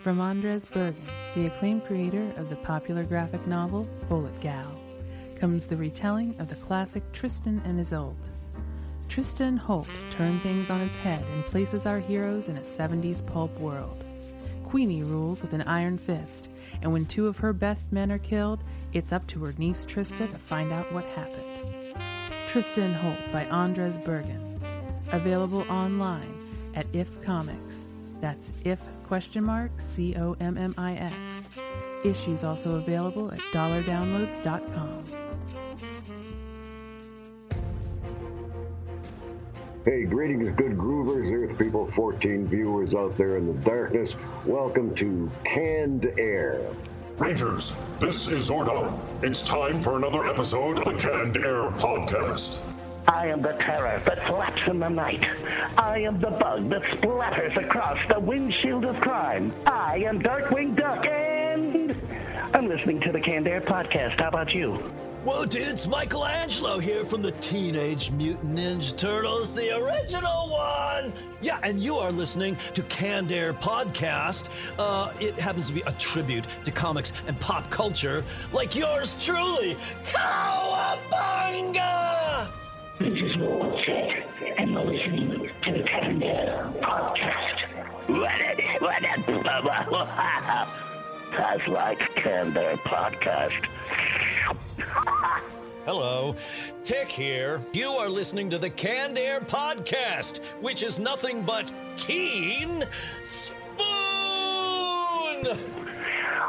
From Andrez Bergen, the acclaimed creator of the popular graphic novel Bullet Gal, comes the retelling of the classic Tristan and Isolde. Trista & Holt turn things on its head and places our heroes in a 70s pulp world. Queenie rules with an iron fist, and when two of her best men are killed, it's up to her niece Trista to find out what happened. Trista & Holt by Andrez Bergen. Available online at If Comics. That's if question mark C O M M I X. Issues also available at dollardownloads.com. Hey, greetings, good groovers, Earth People 14 viewers out there in the darkness. Welcome to Canned Air. Rangers, this is Zordon. It's time for another episode of the Canned Air Podcast. I am the terror that flaps in the night. I am the bug that splatters across the windshield of crime. I am Darkwing Duck, and I'm listening to the Canned Air Podcast. How about you? Whoa, dudes, Michelangelo here from the Teenage Mutant Ninja Turtles, the original one. Yeah, and you are listening to Canned Air Podcast. Uh, it happens to be a tribute to comics and pop culture, like yours truly, Cowabunga! This is Wolfit, and you're listening to the Canned Air Podcast. What it, what it, That's like Canned Air Podcast. Hello, Tick here. You are listening to the Canned Air Podcast, which is nothing but Keen Spoon!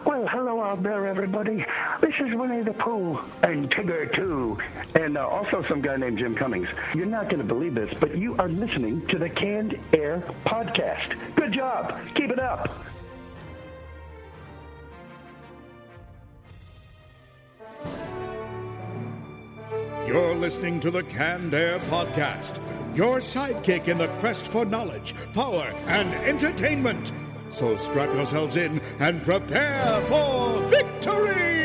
Well, hello out there, everybody. This is Winnie the Pooh and Tigger too, and uh, also some guy named Jim Cummings. You're not going to believe this, but you are listening to the Canned Air Podcast. Good job. Keep it up. You're listening to the Canned Air Podcast, your sidekick in the quest for knowledge, power, and entertainment. So strap yourselves in and prepare for victory!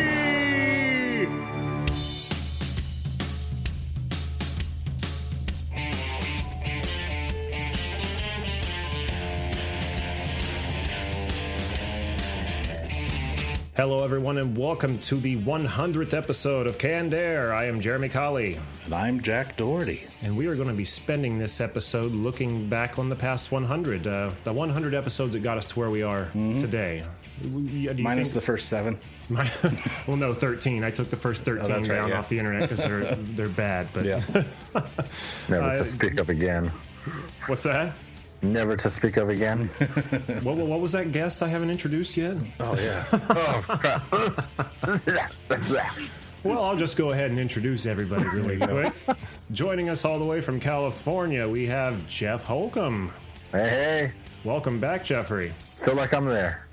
Hello, everyone, and welcome to the 100th episode of Canned Air. I am Jeremy Colley, And I'm Jack Doherty. and we are going to be spending this episode looking back on the past 100, uh, the 100 episodes that got us to where we are today. W- do you Minus think- the first seven. My, well, no, 13. I took the first 13 that's right, down yeah. off the internet because they're they're bad. But Yeah. Never Uh, to speak of again. what's that? Never to speak of again. What, what, what was that guest I haven't introduced yet? Oh, yeah. Oh, well, I'll just go ahead and introduce everybody really quick. Joining us all the way from California, we have Jeff Holcomb. hey, hey, Welcome back, Jeffrey. feel like I'm there.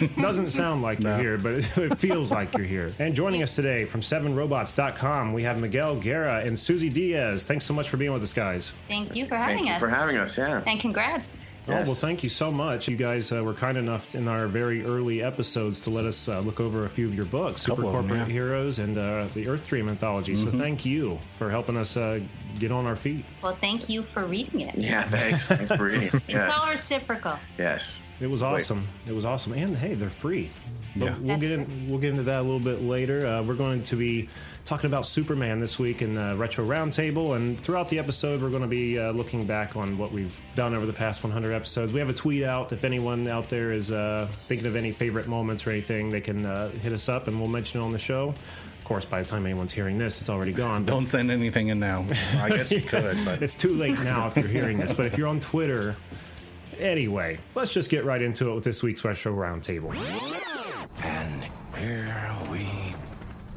Doesn't sound like you're here, but it, it feels like you're here. And joining us today from 7robots.com, we have Miguel Guerra and Suzy Dias. Thanks so much for being with us, guys. Thank you for having Thank you us. for having us. Yeah. and congrats. Oh, well, thank you so much. You guys uh, were kind enough in our very early episodes to let us uh, look over a few of your books, Super Couple of 'em, Corporate yeah. Heroes and uh, the Earth Dream Anthology. So thank you for helping us uh, get on our feet. Well, thank you for reading it. Yeah. Thanks. Thanks for reading. It. It's Yeah. all reciprocal. Yes. It was awesome. It was awesome, and hey, they're free. But Yeah. we'll get in, we'll get into that a little bit later. Uh, we're going to be talking about Superman this week in uh, Retro Roundtable, and throughout the episode, we're going to be uh, looking back on what we've done over the past 100 episodes. We have a tweet out. If anyone out there is uh, thinking of any favorite moments or anything, they can uh, hit us up, and we'll mention it on the show. Of course, by the time anyone's hearing this, it's already gone. Don't send anything in now. I guess you could, but it's too late now if you're hearing this. But if you're on Twitter, anyway, let's just get right into it with this week's Retro Roundtable. And here we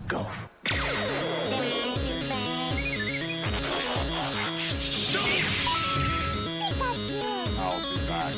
go. I'll be back.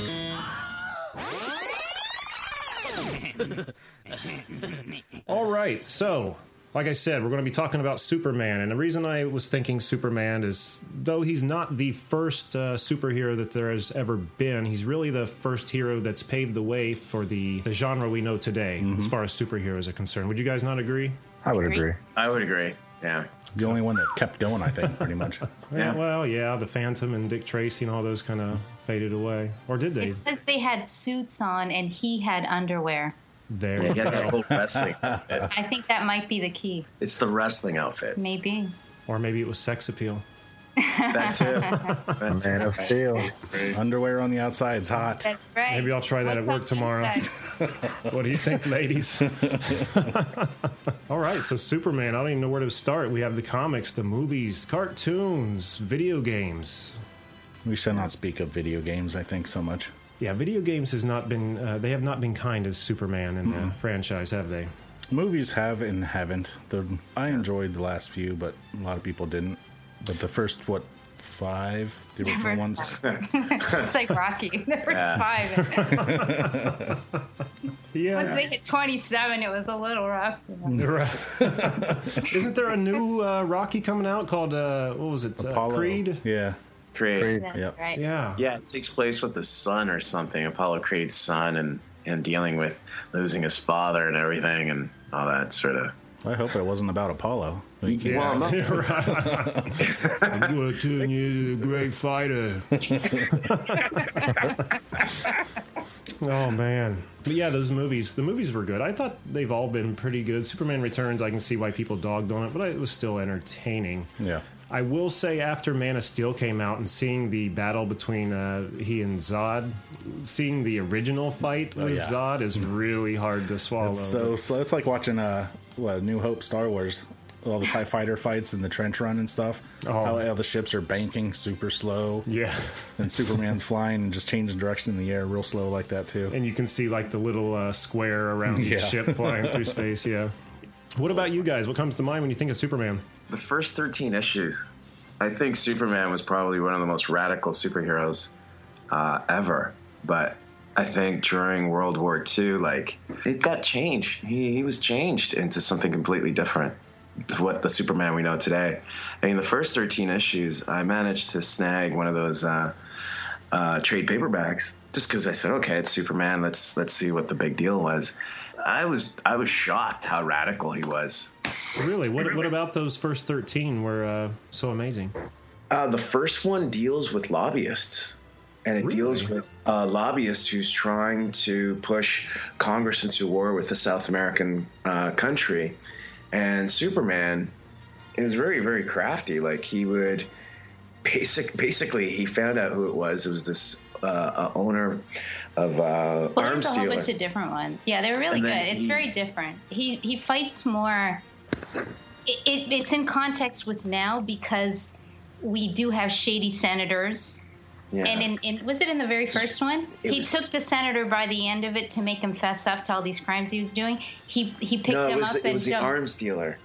All right, so like I said, we're going to be talking about Superman, and the reason I was thinking Superman is though he's not the first uh, superhero that there has ever been, he's really the first hero that's paved the way for the, the genre we know today as far as superheroes are concerned. Would you guys not agree? I would Agree. agree. I would agree. Yeah. The only one that kept going, I think, pretty much. Yeah. Well, yeah, the Phantom and Dick Tracy and all those kind of faded away, or did they? Because they had suits on and he had underwear. There. Yeah, he had that whole wrestling outfit. I think that might be the key. It's the wrestling outfit. Maybe. Or maybe it was sex appeal. That too. That's Man of Steel. Underwear on the outside. outside's hot. That's right. Maybe I'll try that at work tomorrow. what do you think, ladies? All right, so Superman, I don't even know where to start. We have the comics, the movies, cartoons, video games. We shall not speak of video games, I think, so much. Yeah, video games has not been, uh, they have not been kind as Superman in the franchise, have they? Movies have and haven't. The, I enjoyed the last few, but a lot of people didn't. But the first, what, five? The original Never. ones? it's like Rocky. The first Yeah. five. Once Yeah. they hit 27, it was a little rough. Isn't there a new uh, Rocky coming out called, uh, what was it? Uh, Creed? Yeah. Creed. That's Yep. right. Yeah. Yeah, it takes place with the son or something, Apollo Creed's son, and and dealing with losing his father and everything, and all that sort of. I hope it wasn't about Apollo. We can't- Well, no. I'm going to turn you to a great fighter. oh man, but yeah, those movies. The movies were good. I thought they've all been pretty good. Superman Returns. I can see why people dogged on it, but it was still entertaining. Yeah. I will say, after Man of Steel came out and seeing the battle between uh, he and Zod, seeing the original fight with Oh, yeah. Zod is really hard to swallow. It's so slow. It's like watching uh, what, New Hope Star Wars. All the TIE fighter fights and the trench run and stuff. Oh. How, how the ships are banking super slow. yeah. And Superman's flying and just changing direction in the air real slow like that, too. and you can see like the little uh, square around each Yeah. ship flying through space. Yeah. What about you guys? What comes to mind when you think of Superman? The first 13 issues, I think Superman was probably one of the most radical superheroes uh, ever. But I think during World War II, like, it got changed. He, he was changed into something completely different to what the Superman we know today. I mean, the first 13 issues, I managed to snag one of those uh, uh, trade paperbacks just because I said, okay, it's Superman. Let's let's see what the big deal was. I was I was shocked how radical he was. Really? What, what about those first 13 were uh, so amazing? Uh, the first one deals with lobbyists, and it deals with a lobbyist who's trying to push Congress into war with a South American uh, country. And Superman is very, very crafty. Like he would basic, basically, he found out who it was. It was this uh, uh, owner of uh, Well, arms there's a whole bunch of different ones. Yeah, they're really good. then It's very different. He he fights more. It, it, it's in context with now because we do have shady senators. Yeah. And in, in was it in the very first one? It he was- took the senator by the end of it to make him fess up to all these crimes he was doing. He he picked no, him was, up it and was the jumped. arms dealer.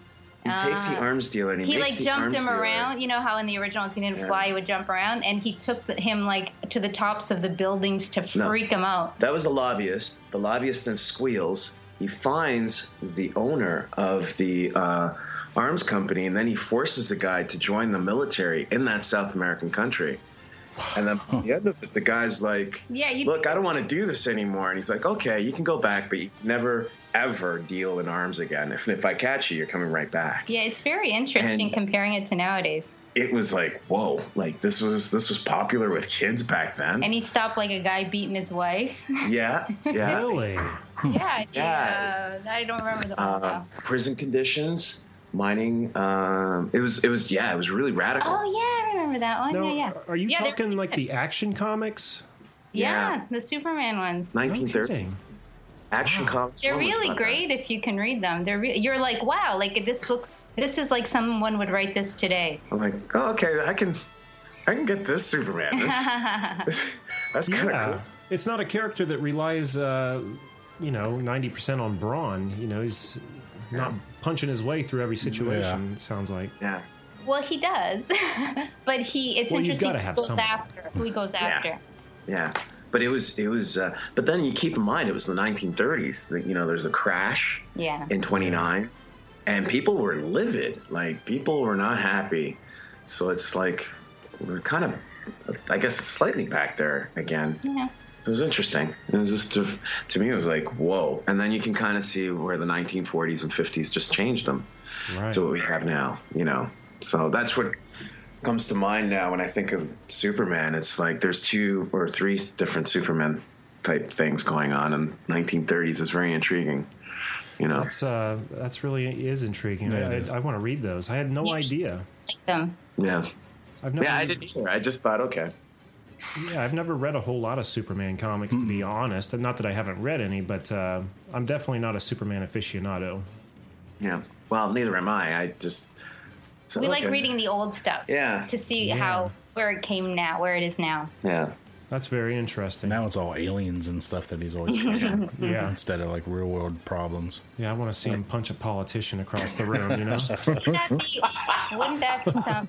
He takes the Ah. arms dealer and he, he makes like jumped him dealer- around. You know how in the original he didn't Yeah. fly; he would jump around, and he took the, him like to the tops of the buildings to No. freak him out. That was the lobbyist. The lobbyist then squeals. He finds the owner of the uh, arms company, and then he forces the guy to join the military in that South American country. And then at the end of it, the guy's like, Yeah, you- "Look, I don't want to do this anymore." And he's like, "Okay, you can go back, but you never ever deal in arms again. If if I catch you, you're coming right back." Yeah, it's very interesting And- comparing it to nowadays. It was like, whoa, like this was this was popular with kids back then. And he stopped like a guy beating his wife. yeah, yeah. Really? yeah, Yeah. uh, I don't remember the one uh, prison conditions, mining. Um, it was, it was, yeah, it was really radical. Oh yeah, I remember that one. Now, yeah, yeah. are you yeah, talking like the action comics? Yeah, the Superman ones. 1930s. Action comics. They're really great if you can read them. They're re- you're like, wow, like this looks. This is like someone would write this today. I'm like, oh, okay, I can, I can get this Superman. This, that's kind of Yeah. cool. It's not a character that relies, uh, you know, 90% on brawn. You know, he's not punching his way through every situation, it sounds like. Yeah. Well, he does, but he. It's Well, you've interesting gotta who goes someone. after. Who he goes after. Yeah. But it was, it was, uh, but then you keep in mind it was the 1930s. The- You know, there's a crash Yeah. in 29, and people were livid. Like people were not happy. So it's like we're kind of, I guess, slightly back there again. Yeah. It was interesting. It was just to, to me, it was like whoa. And then you can kind of see where the 1940s and 50s just changed them Right. to what we have now. You know, So that's what comes to mind now when I think of Superman. It's like there's two or three different Superman type things going on, and 1930s is very intriguing. You know, That's uh, that's really is intriguing. Yeah, I, is. I, want to read those. I had no idea. Like them. yeah, I've never. yeah. I didn't either. I just thought, okay, Yeah, I've never read a whole lot of Superman comics to be honest. Not that I haven't read any, but uh, I'm definitely not a Superman aficionado. yeah. Well, neither am I. I just so, we like okay. reading the old stuff. Yeah. To see Yeah. how where it came now, where it is now. Yeah. That's very interesting. Now it's all aliens and stuff that he's always fighting. Yeah. Instead of like real world problems. Yeah, I want to see him punch a politician across the room. You know. Wouldn't that be? Wouldn't that be something?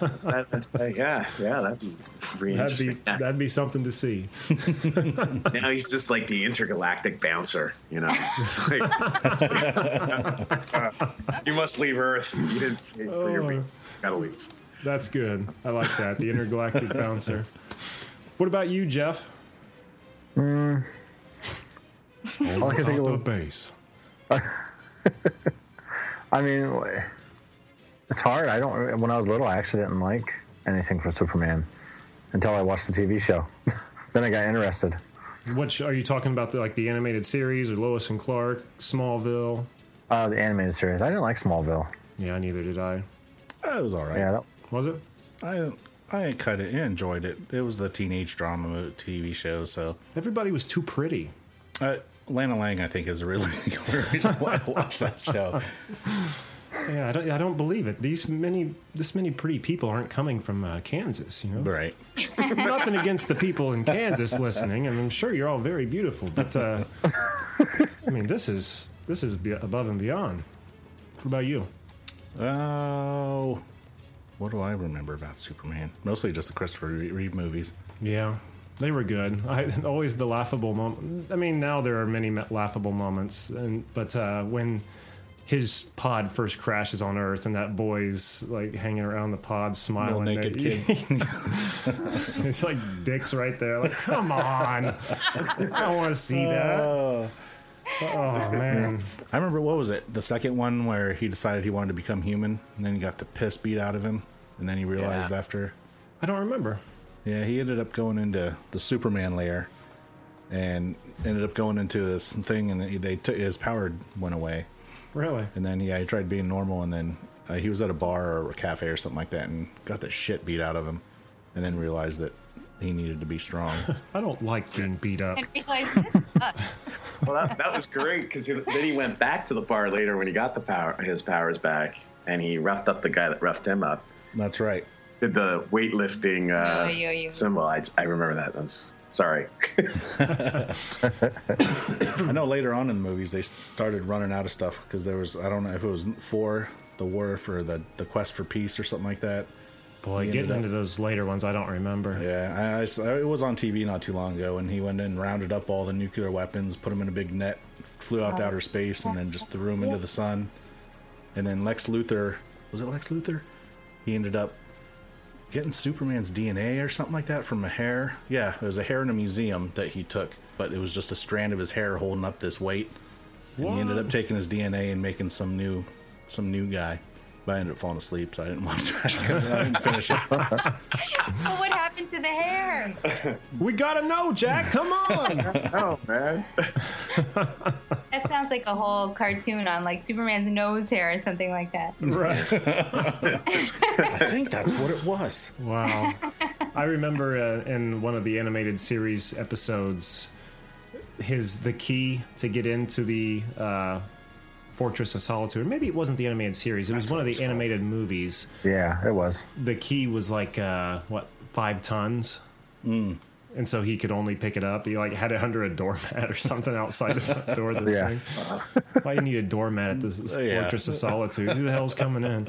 That- that- yeah, yeah. That'd be pretty That'd be. Yeah. that'd be something to see. now he's just like the intergalactic bouncer, you know. Like- you must leave Earth. You didn't pay for your Oh. gotta leave. That's good. I like that. The intergalactic bouncer. What about you, Jeff? Mm. All I can think of was, base. I mean, it's hard. I don't. When I was little, I actually didn't like anything from Superman until I watched the TV show. then I got interested. Which are you talking about? The, like the animated series or Lois and Clark, Smallville? Uh, the animated series. I didn't like Smallville. Yeah, neither did I. It was all right. Yeah, that, Was it? I I kind of enjoyed it. It was the teenage drama TV show, so Everybody was too pretty. uh, Lana Lang, I think, is really the reason why I watched that show. Yeah, I don't, I don't believe it. These many, this many pretty people aren't coming from uh, Kansas. You know, Right. nothing against the people in Kansas listening, and I'm sure you're all very beautiful. But uh, I mean, this is this is above and beyond. What about you? Oh, what do I remember about Superman? Mostly just the Christopher Reeve movies. Yeah, they were good. I always the laughable moment. I mean, now there are many laughable moments, and but uh, when his pod first crashes on Earth and that boy's like hanging around the pod smiling, naked that- it's like dicks right there. Like, come on, I don't want to see that. Oh. Oh man, I remember what was it? The second one where he decided he wanted to become human, and then he got the piss beat out of him, and then he realized Yeah. after. I don't remember. Yeah, he ended up going into the Superman lair, and ended up going into this thing, and they took his power went away, Really? and then yeah, he tried being normal, and then uh, he was at a bar or a cafe or something like that, and got the shit beat out of him, and then realized that he needed to be strong. I don't like being beat up. And realize this sucks. Well, that, that was great because then he went back to the bar later when he got the power, his powers back, and he roughed up the guy that roughed him up. That's right. Did the weightlifting uh, Oh, yeah, yeah. symbol? I, I remember that. That was sorry. I know later on in the movies they started running out of stuff because there was I don't know if it was for the war for the the quest for peace or something like that. Boy, getting ended into those later ones, I don't remember. Yeah, I, I s- it was on TV not too long ago, and he went in, rounded up all the nuclear weapons, put them in a big net, flew out to oh. outer space, and then just threw them into the sun. And then Lex Luthor, was it Lex Luthor? He ended up getting Superman's DNA or something like that from a hair. Yeah, there was a hair in a museum that he took, but it was just a strand of his hair holding up this weight. And he ended up taking his DNA and making some new, some new guy. But I ended up falling asleep, so I didn't watch that. I didn't finish it. But what happened to the hair? We gotta know, Jack. Come on. oh man. That sounds like a whole cartoon on like Superman's nose hair or something like that. right. I think that's what it was. Wow. I remember uh, in one of the animated series episodes, his the key to get into the uh, Fortress of Solitude. Maybe it wasn't the animated series. It was one of the animated movies. Yeah, it was. The key was like uh, what five tons. And so he could only pick it up. He like had it under a doormat or something outside the front door of this Yeah. thing. Why you need a doormat at this Yeah. Fortress of Solitude? Who the hell's coming in?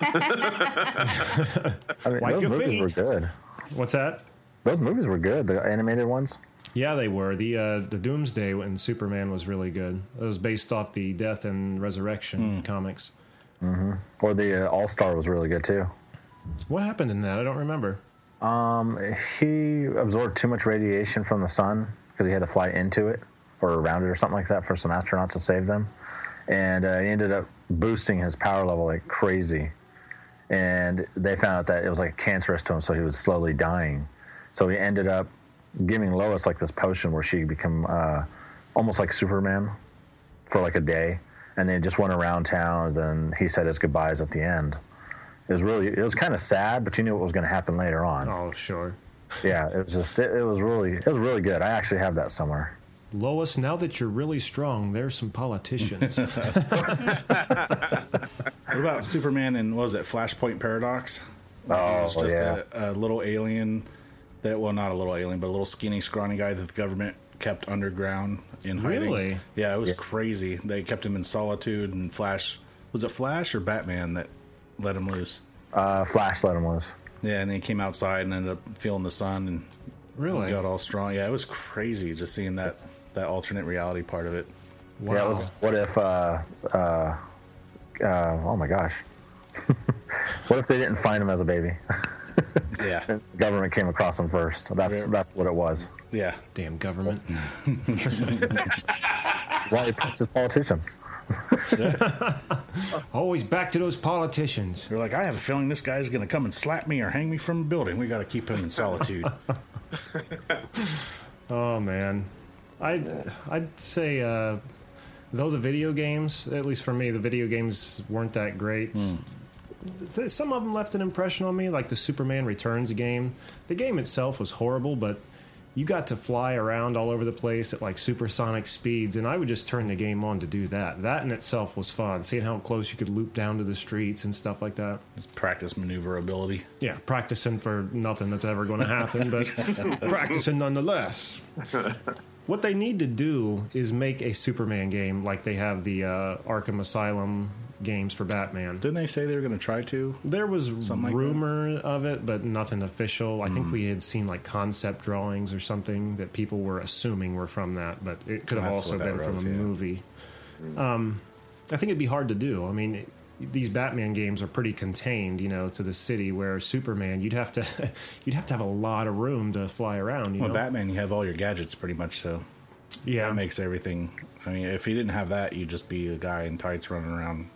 I mean, Wipe those movies feet. were good. What's that? Those movies were good. The animated ones. Yeah, they were. The uh, the Doomsday when Superman was really good. It was based off the Death and Resurrection comics. Or the uh, All Star was really good too. What happened in that? I don't remember. Um, he absorbed too much radiation from the sun because he had to fly into it or around it or something like that for some astronauts to save them, and uh, he ended up boosting his power level like crazy. and they found out that it was like cancerous to him, so he was slowly dying. So he ended up giving Lois like this potion where she become uh, almost like Superman for like a day, and they just went around town. And then he said his goodbyes at the end. It was really, it was kind of sad, but you knew what was going to happen later on. Oh, sure. Yeah, it was just, it, it was really, it was really good. I actually have that somewhere. Lois, now that you're really strong, there's some politicians. What about Superman and what was it, Flashpoint Paradox? Oh, It was just yeah. a, a little alien that, well, not a little alien, but a little skinny, scrawny guy that the government kept underground in hiding. Really? Yeah, it was crazy. They kept him in solitude, and Flash was it Flash or Batman that let him loose? Uh, Flash let him loose. Yeah, and then he came outside and ended up feeling the sun and Really? got all strong. Yeah, it was crazy just seeing that that alternate reality part of it. Yeah, it was, what if, uh, uh, uh, oh my gosh. what if they didn't find him as a baby? yeah. The government came across him first. That's, that's what it was. Yeah. Damn government. Why he punches politicians. Always back to those politicians. They're like, I have a feeling this guy's going to come and slap me or hang me from a building. We got to keep him in solitude. Oh man, I'd I'd say uh, though the video games, at least for me, the video games weren't that great. S- Some of them left an impression on me, like the Superman Returns game. The game itself was horrible, but you got to fly around all over the place at like supersonic speeds, and I would just turn the game on to do that. That in itself was fun, seeing how close you could loop down to the streets and stuff like that. Just practice maneuverability. Yeah, practicing for nothing that's ever going to happen, but practicing nonetheless. What they need to do is make a Superman game like they have the uh, Arkham Asylum games for Batman. Didn't they say they were going to try to? There was Something like rumor of it, but nothing official. I think Mm. we had seen like concept drawings or something that people were assuming were from that, but it could have That's also what that been from a yeah. movie. Um, I think it'd be hard to do. I mean, these Batman games are pretty contained, you know, to the city. Where Superman, you'd have to, you'd have to have a lot of room to fly around. You Well, know, Batman, you have all your gadgets pretty much, so yeah, that makes everything. I mean, if you didn't have that, you'd just be a guy in tights running around.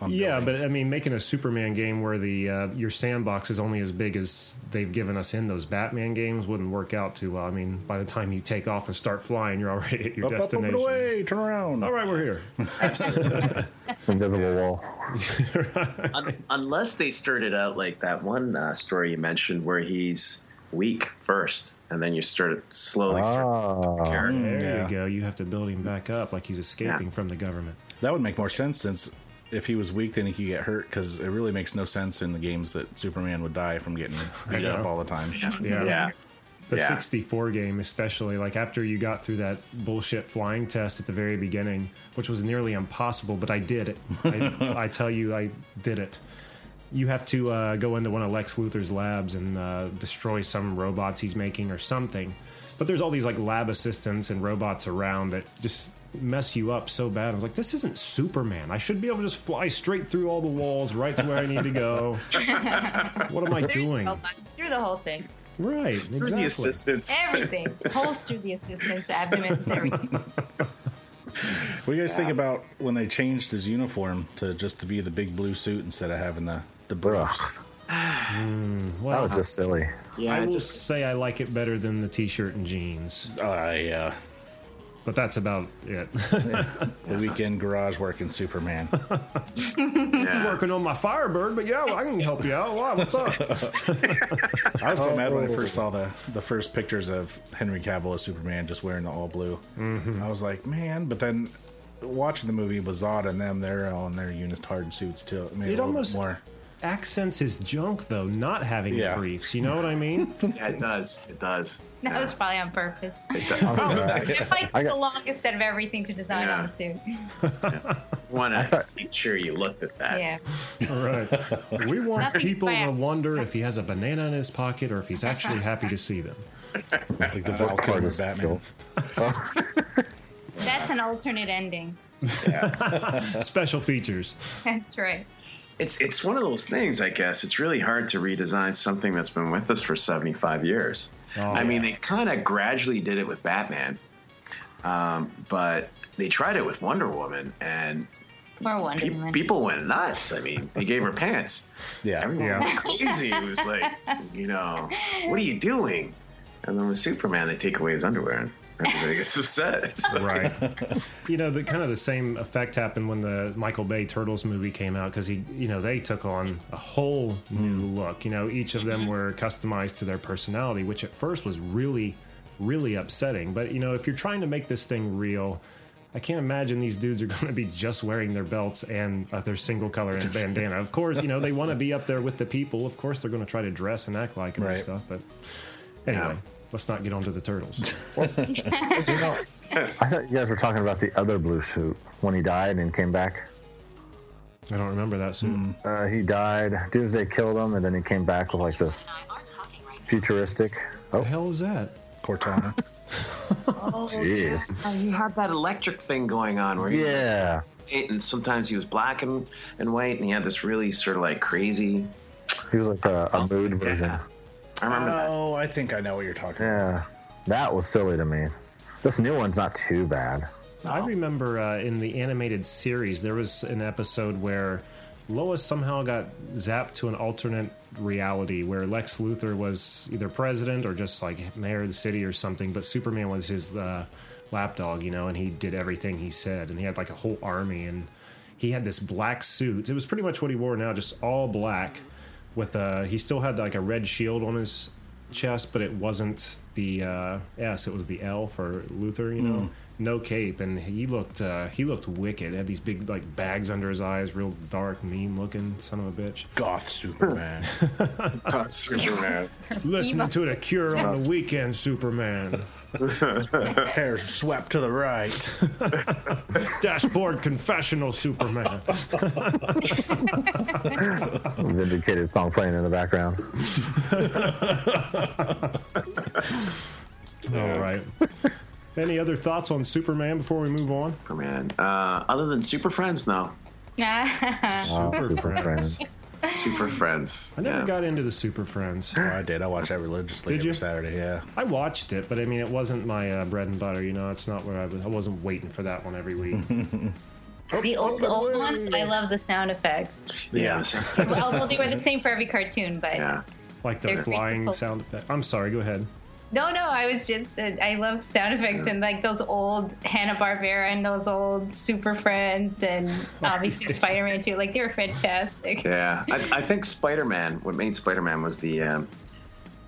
On Yeah, buildings. but I mean, making a Superman game where the uh, your sandbox is only as big as they've given us in those Batman games wouldn't work out too well. I mean, by the time you take off and start flying, you're already at your Up, up, up, destination. away, turn around. All right, we're here. Invisible wall. Un- unless they started out like that one uh, story you mentioned where he's weak first, and then you start slowly. Oh. character. There Yeah. you go. You have to build him back up like he's escaping from the government. That would make more sense since if he was weak, then he could get hurt because it really makes no sense in the games that Superman would die from getting beat up all the time. Yeah. Yeah. The Yeah. 64 game, especially, like after you got through that bullshit flying test at the very beginning, which was nearly impossible, but I did it. I, I tell you, I did it. You have to uh, go into one of Lex Luthor's labs and uh, destroy some robots he's making or something. But there's all these like lab assistants and robots around that just mess you up so bad. I was like, this isn't Superman. I should be able to just fly straight through all the walls right to where I need to go. What am I doing? Through the whole thing. Right, Through the exactly. assistants. Everything. Holes through the assistants, abdomen, everything. What do you guys think about when they changed his uniform to just to be the big blue suit instead of having the the briefs? Well, That was just silly. Yeah, I I will just say I like it better than the t-shirt and jeans, Uh, yeah, but that's about it. the weekend garage working Superman. yeah. Working on my Firebird, but yeah, I can help you out. Wow, what's up? I was so mad when I oh. first saw the the first pictures of Henry Cavill as Superman just wearing the all blue. Mm-hmm. I was like, man, but then watching the movie with Zod and them, they're all in their unitard suits too. It made It a almost- more. Accents his junk though, not having Yeah. briefs. You know what I mean? yeah, it does. It does. That was probably on purpose. I oh, It might I take got- the longest out of everything to design Yeah. on the suit. Want I to thought- make sure you looked at that. Yeah. All right. We want Nothing people to wonder if he has a banana in his pocket or if he's actually happy to see them. Like the Val What part Batman. That's an alternate ending. Special features. That's right. It's it's one of those things, I guess. It's really hard to redesign something that's been with us for 75 years. I mean, they kind of gradually did it with Batman, um, but they tried it with Wonder Woman, and Poor Wonder Pe- Woman. people went nuts. I mean, they gave her pants. Yeah. Everyone Yeah. went crazy. It was like, you know, what are you doing? And then with Superman, they take away his underwear and everybody gets upset. It's right. you know, the kind of the same effect happened when the Michael Bay Turtles movie came out because he, you know, they took on a whole new look. You know, each of them were customized to their personality, which at first was really, really upsetting. But you know, if you're trying to make this thing real. I can't imagine these dudes are going to be just wearing their belts and uh, their single color and bandana. Of course, you know they want to be up there with the people. Of course, they're going to try to dress and act like it Right. and stuff. But anyway, let's not get onto the turtles. I thought you guys were talking about the other blue suit when he died and came back. I don't remember that suit. Uh, he died. Doomsday killed him, and then he came back with like this futuristic. Oh, the hell was that? Cortana. Oh, Jeez. yeah. He had that electric thing going on where he Yeah. and sometimes he was black and, and white, and he had this really sort of like crazy. He was like a, a mood version. I remember that. Oh, I think I know what you're talking about. Yeah, that was silly to me. This new one's not too bad. I remember uh, in the animated series there was an episode where Lois somehow got zapped to an alternate reality where Lex Luthor was either president or just like mayor of the city or something, but Superman was his uh, lapdog, you know, and he did everything he said, and he had like a whole army, and he had this black suit. It was pretty much what he wore now, just all black. With a, he still had like a red shield on his chest, but it wasn't the uh, S. It was the L for Luther. You know, Mm. No cape, and he looked uh, he looked wicked. Had these big like bags under his eyes, real dark, mean looking son of a bitch. Goth Superman. Goth Superman. Listening to the Cure on the weekend, Superman. Hair swept to the right. Dashboard confessional, Superman. Vindicated song playing in the background. All right. Any other thoughts on Superman before we move on? Superman. Uh, other than Super Friends, no. Super Friends. Super Friends. I never Yeah. got into the Super Friends. Oh, I did. I watched that religiously Did every you? Saturday. Yeah. I watched it, but I mean, it wasn't my uh, bread and butter. You know, it's not where I was. I wasn't waiting for that one every week. The old old ones, I love the sound effects. Yeah. Although they were the same for every cartoon, but yeah. Like the They're flying sound effect. I'm sorry. Go ahead. No, no, I was just uh, I love sound effects and like those old Hanna Barbera and those old Super Friends and obviously Spider Man too. Like they were fantastic. Yeah, I, I think Spider Man. What made Spider Man was the um,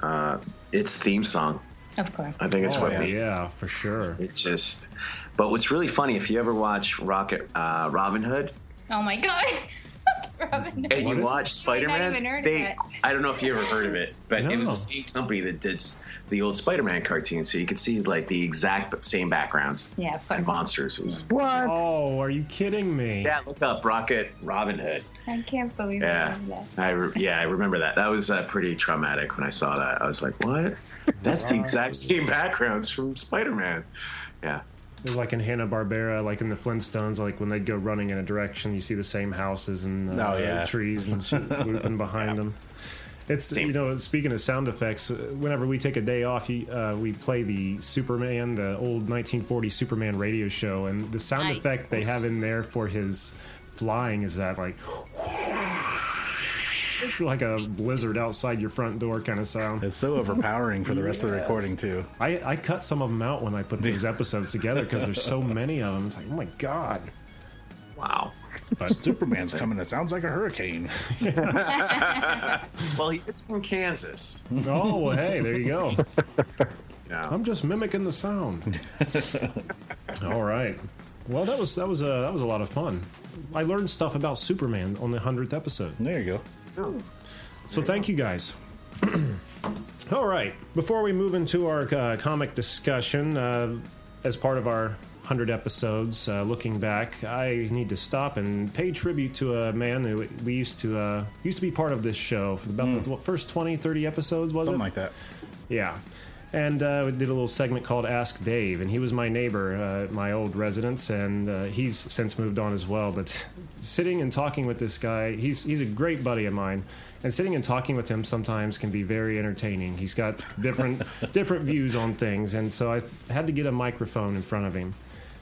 uh, its theme song. Of course. I think it's Oh, what yeah, made yeah, for sure. it just. But what's really funny if you ever watch Rocket uh, Robin Hood Oh my god. Robin. and you watch Spider Man. they. I don't know if you ever heard of it, but it was No. the same company that did the old Spider Man cartoon, so you could see like the exact same backgrounds Yeah, and monsters. It was What? Oh, are you kidding me? yeah, look up Rocket Robin Hood. I can't believe I Yeah, love that. I re- yeah I remember that. That was uh, pretty traumatic when I saw that. I was like, what? That's the exact same backgrounds from Spider Man. Yeah. It was like in Hanna Barbera, like in the Flintstones, like when they'd go running in a direction, you see the same houses and uh, Oh, yeah. trees and shit looping behind them. It's you know, speaking of sound effects, uh, whenever we take a day off, you, uh, we play the Superman, the old 1940 Superman radio show, and the sound Nice. effect they have in there for his flying is that like. Like a blizzard outside your front door kind of sound. It's so overpowering for the rest of the recording too. I, I cut some of them out when I put these episodes together because there's so many of them. It's like, oh my god! Wow. But Superman's coming. It sounds like a hurricane. Well, it's from Kansas. oh well, hey, there you go. Yeah. I'm just mimicking the sound. All right. Well, that was that was a that was a lot of fun. I learned stuff about Superman on the hundredth episode. There you go. So thank you guys. All right. Before we move into our uh, comic discussion, uh, as part of our 100 episodes, uh, looking back, I need to stop and pay tribute to a man who we used to uh, used to be part of this show for about the what, first 20, 30 episodes, was Something it? Something like that. Yeah. And uh, we did a little segment called Ask Dave, and he was my neighbor uh, at my old residence, and uh, he's since moved on as well. But sitting and talking with this guy, he's he's a great buddy of mine, and sitting and talking with him sometimes can be very entertaining. He's got different different views on things, and so I had to get a microphone in front of him.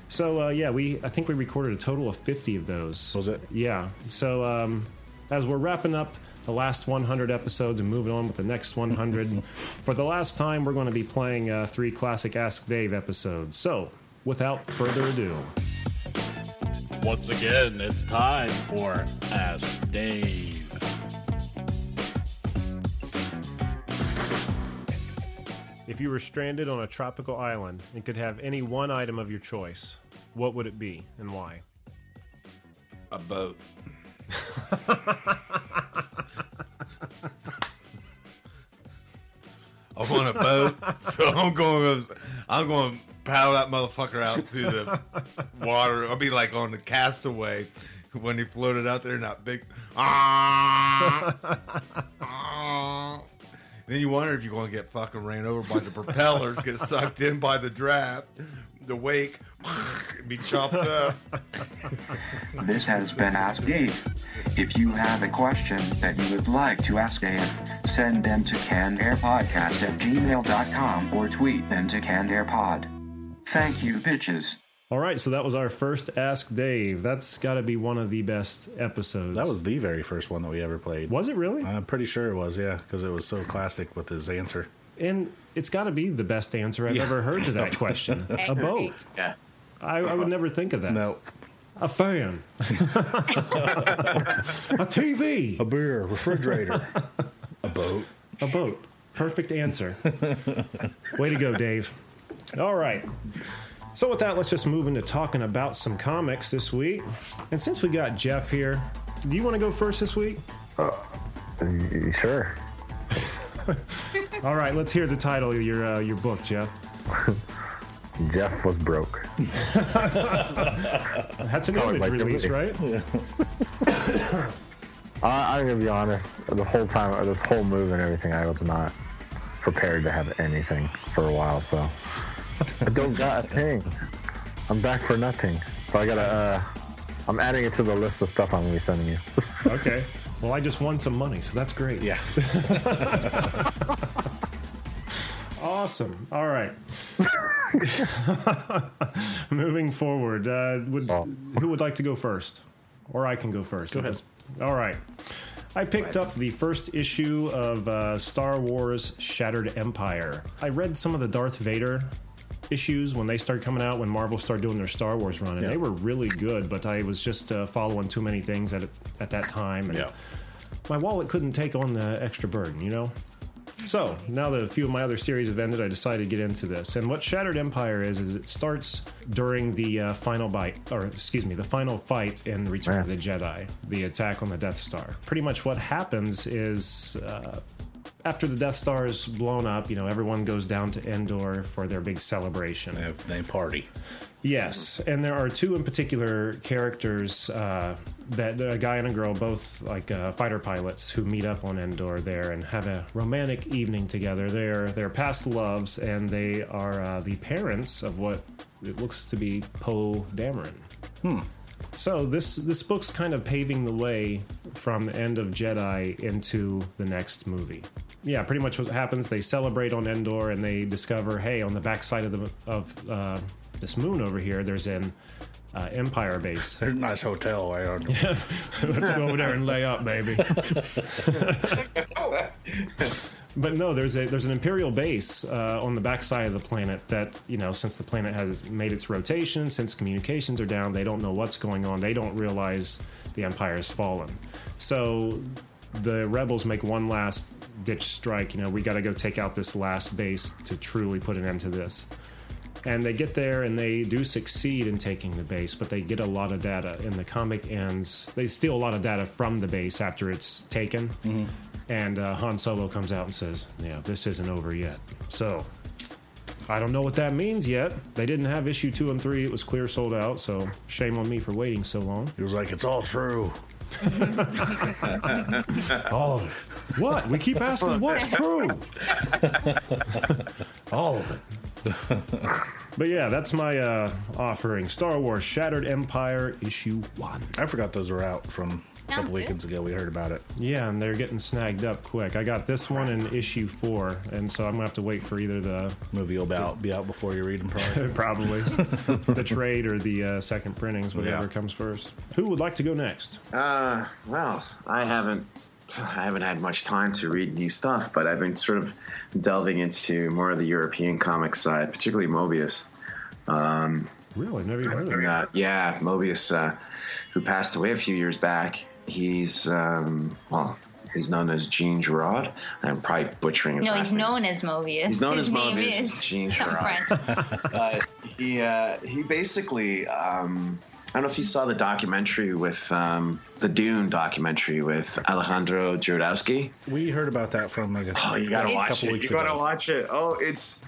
So uh, yeah, we I think we recorded a total of 50 of those. Was it? Yeah. So um, as we're wrapping up the last 100 episodes and moving on with the next 100, for the last time we're going to be playing uh, three classic Ask Dave episodes. So without further ado. Once again, it's time for Ask Dave. If you were stranded on a tropical island and could have any one item of your choice, what would it be and why? A boat. I want a boat, so I'm going. To, I'm going paddle that motherfucker out to the water. I'll be like on the castaway when he floated out there that big. Ah, ah. Then you wonder if you're going to get fucking ran over by the propellers, get sucked in by the draft, the wake, be chopped up. This has been Ask Dave. If you have a question that you would like to ask Dave, send them to cannedairpodcast at gmail.com or tweet them to cannedairpod. Thank you, bitches. All right, so that was our first Ask Dave. That's got to be one of the best episodes. That was the very first one that we ever played. Was it really? I'm pretty sure it was, yeah, because it was so classic with his answer. And it's got to be the best answer I've Yeah. ever heard to that question. a boat. Yeah. I, I would never think of that. No. A fan. a TV. A beer, refrigerator, a boat. A boat. Perfect answer. Way to go, Dave. All right. So, with that, let's just move into talking about some comics this week. And since we got Jeff here, do you want to go first this week? Uh, sure. All right, let's hear the title of your uh, your book, Jeff. Jeff was broke. That's an image like release, right? I, I'm gonna be honest. The whole time, or this whole move and everything, I was not prepared to have anything for a while. So I don't got a thing. I'm back for nothing. So I gotta. Uh, I'm adding it to the list of stuff I'm gonna be sending you. okay. Well, I just won some money, so that's great. Yeah. awesome. All right. Moving forward, uh, would, who would like to go first? Or I can go first. Go ahead. All right. I picked up the first issue of uh, Star Wars Shattered Empire. I read some of the Darth Vader issues when they started coming out when Marvel started doing their Star Wars run, and Yeah. they were really good. But I was just uh, following too many things at at that time, and Yeah. my wallet couldn't take on the extra burden, you know. So now that a few of my other series have ended, I decided to get into this. And what Shattered Empire is is it starts during the uh, final bite, or excuse me, the final fight in Return of the Jedi, the attack on the Death Star. Pretty much what happens is. Uh, after the Death Star is blown up, you know, everyone goes down to Endor for their big celebration. They party. Yes, and there are two in particular characters uh, that a guy and a girl, both like uh, fighter pilots, who meet up on Endor there and have a romantic evening together. They're they're past loves, and they are uh, the parents of what it looks to be Poe Dameron. Hmm. So this this book's kind of paving the way from end of Jedi into the next movie. Yeah, pretty much what happens. They celebrate on Endor and they discover, hey, on the backside of the of uh, this moon over here, there's an uh, Empire base. There's a nice hotel. I don't Yeah, let's go over there and lay up, baby. but no, there's a there's an imperial base uh, on the backside of the planet that you know since the planet has made its rotation, since communications are down, they don't know what's going on. They don't realize the empire has fallen. So the rebels make one last ditch strike. You know, we got to go take out this last base to truly put an end to this. And they get there and they do succeed in taking the base, but they get a lot of data. In the comic ends, they steal a lot of data from the base after it's taken. And uh, Han Solo comes out and says, Yeah, this isn't over yet. So I don't know what that means yet. They didn't have issue two and three, it was clear sold out, so shame on me for waiting so long. He was like, It's all true. All of it. What? We keep asking what's true. All of it. but yeah, that's my uh, offering. Star Wars Shattered Empire issue one. I forgot those were out from a couple weekends ago. We heard about it. Yeah, and they're getting snagged up quick. I got this one in issue four, and so I'm gonna have to wait for either the movie will be out, be out before you read them, probably. probably the trade or the uh, second printings, whatever Yeah. comes first. Who would like to go next? Uh, well, I haven't, I haven't had much time to read new stuff, but I've been sort of delving into more of the European comic side, particularly Moebius. Um, really, never even heard of and, uh, Yeah, Moebius, uh, who passed away a few years back. He's um, well, he's known as Jean Giraud. I'm probably butchering his name. No, he's name. known as Moebius. He's known His as name Moebius. is Jean some Giraud. Uh, he uh, he basically um, I don't know if you saw the documentary with um, the Dune documentary with Alejandro Jodorowsky. We heard about that from like a, Oh, you gotta watch couple it. weeks You gotta watch it. Oh, it's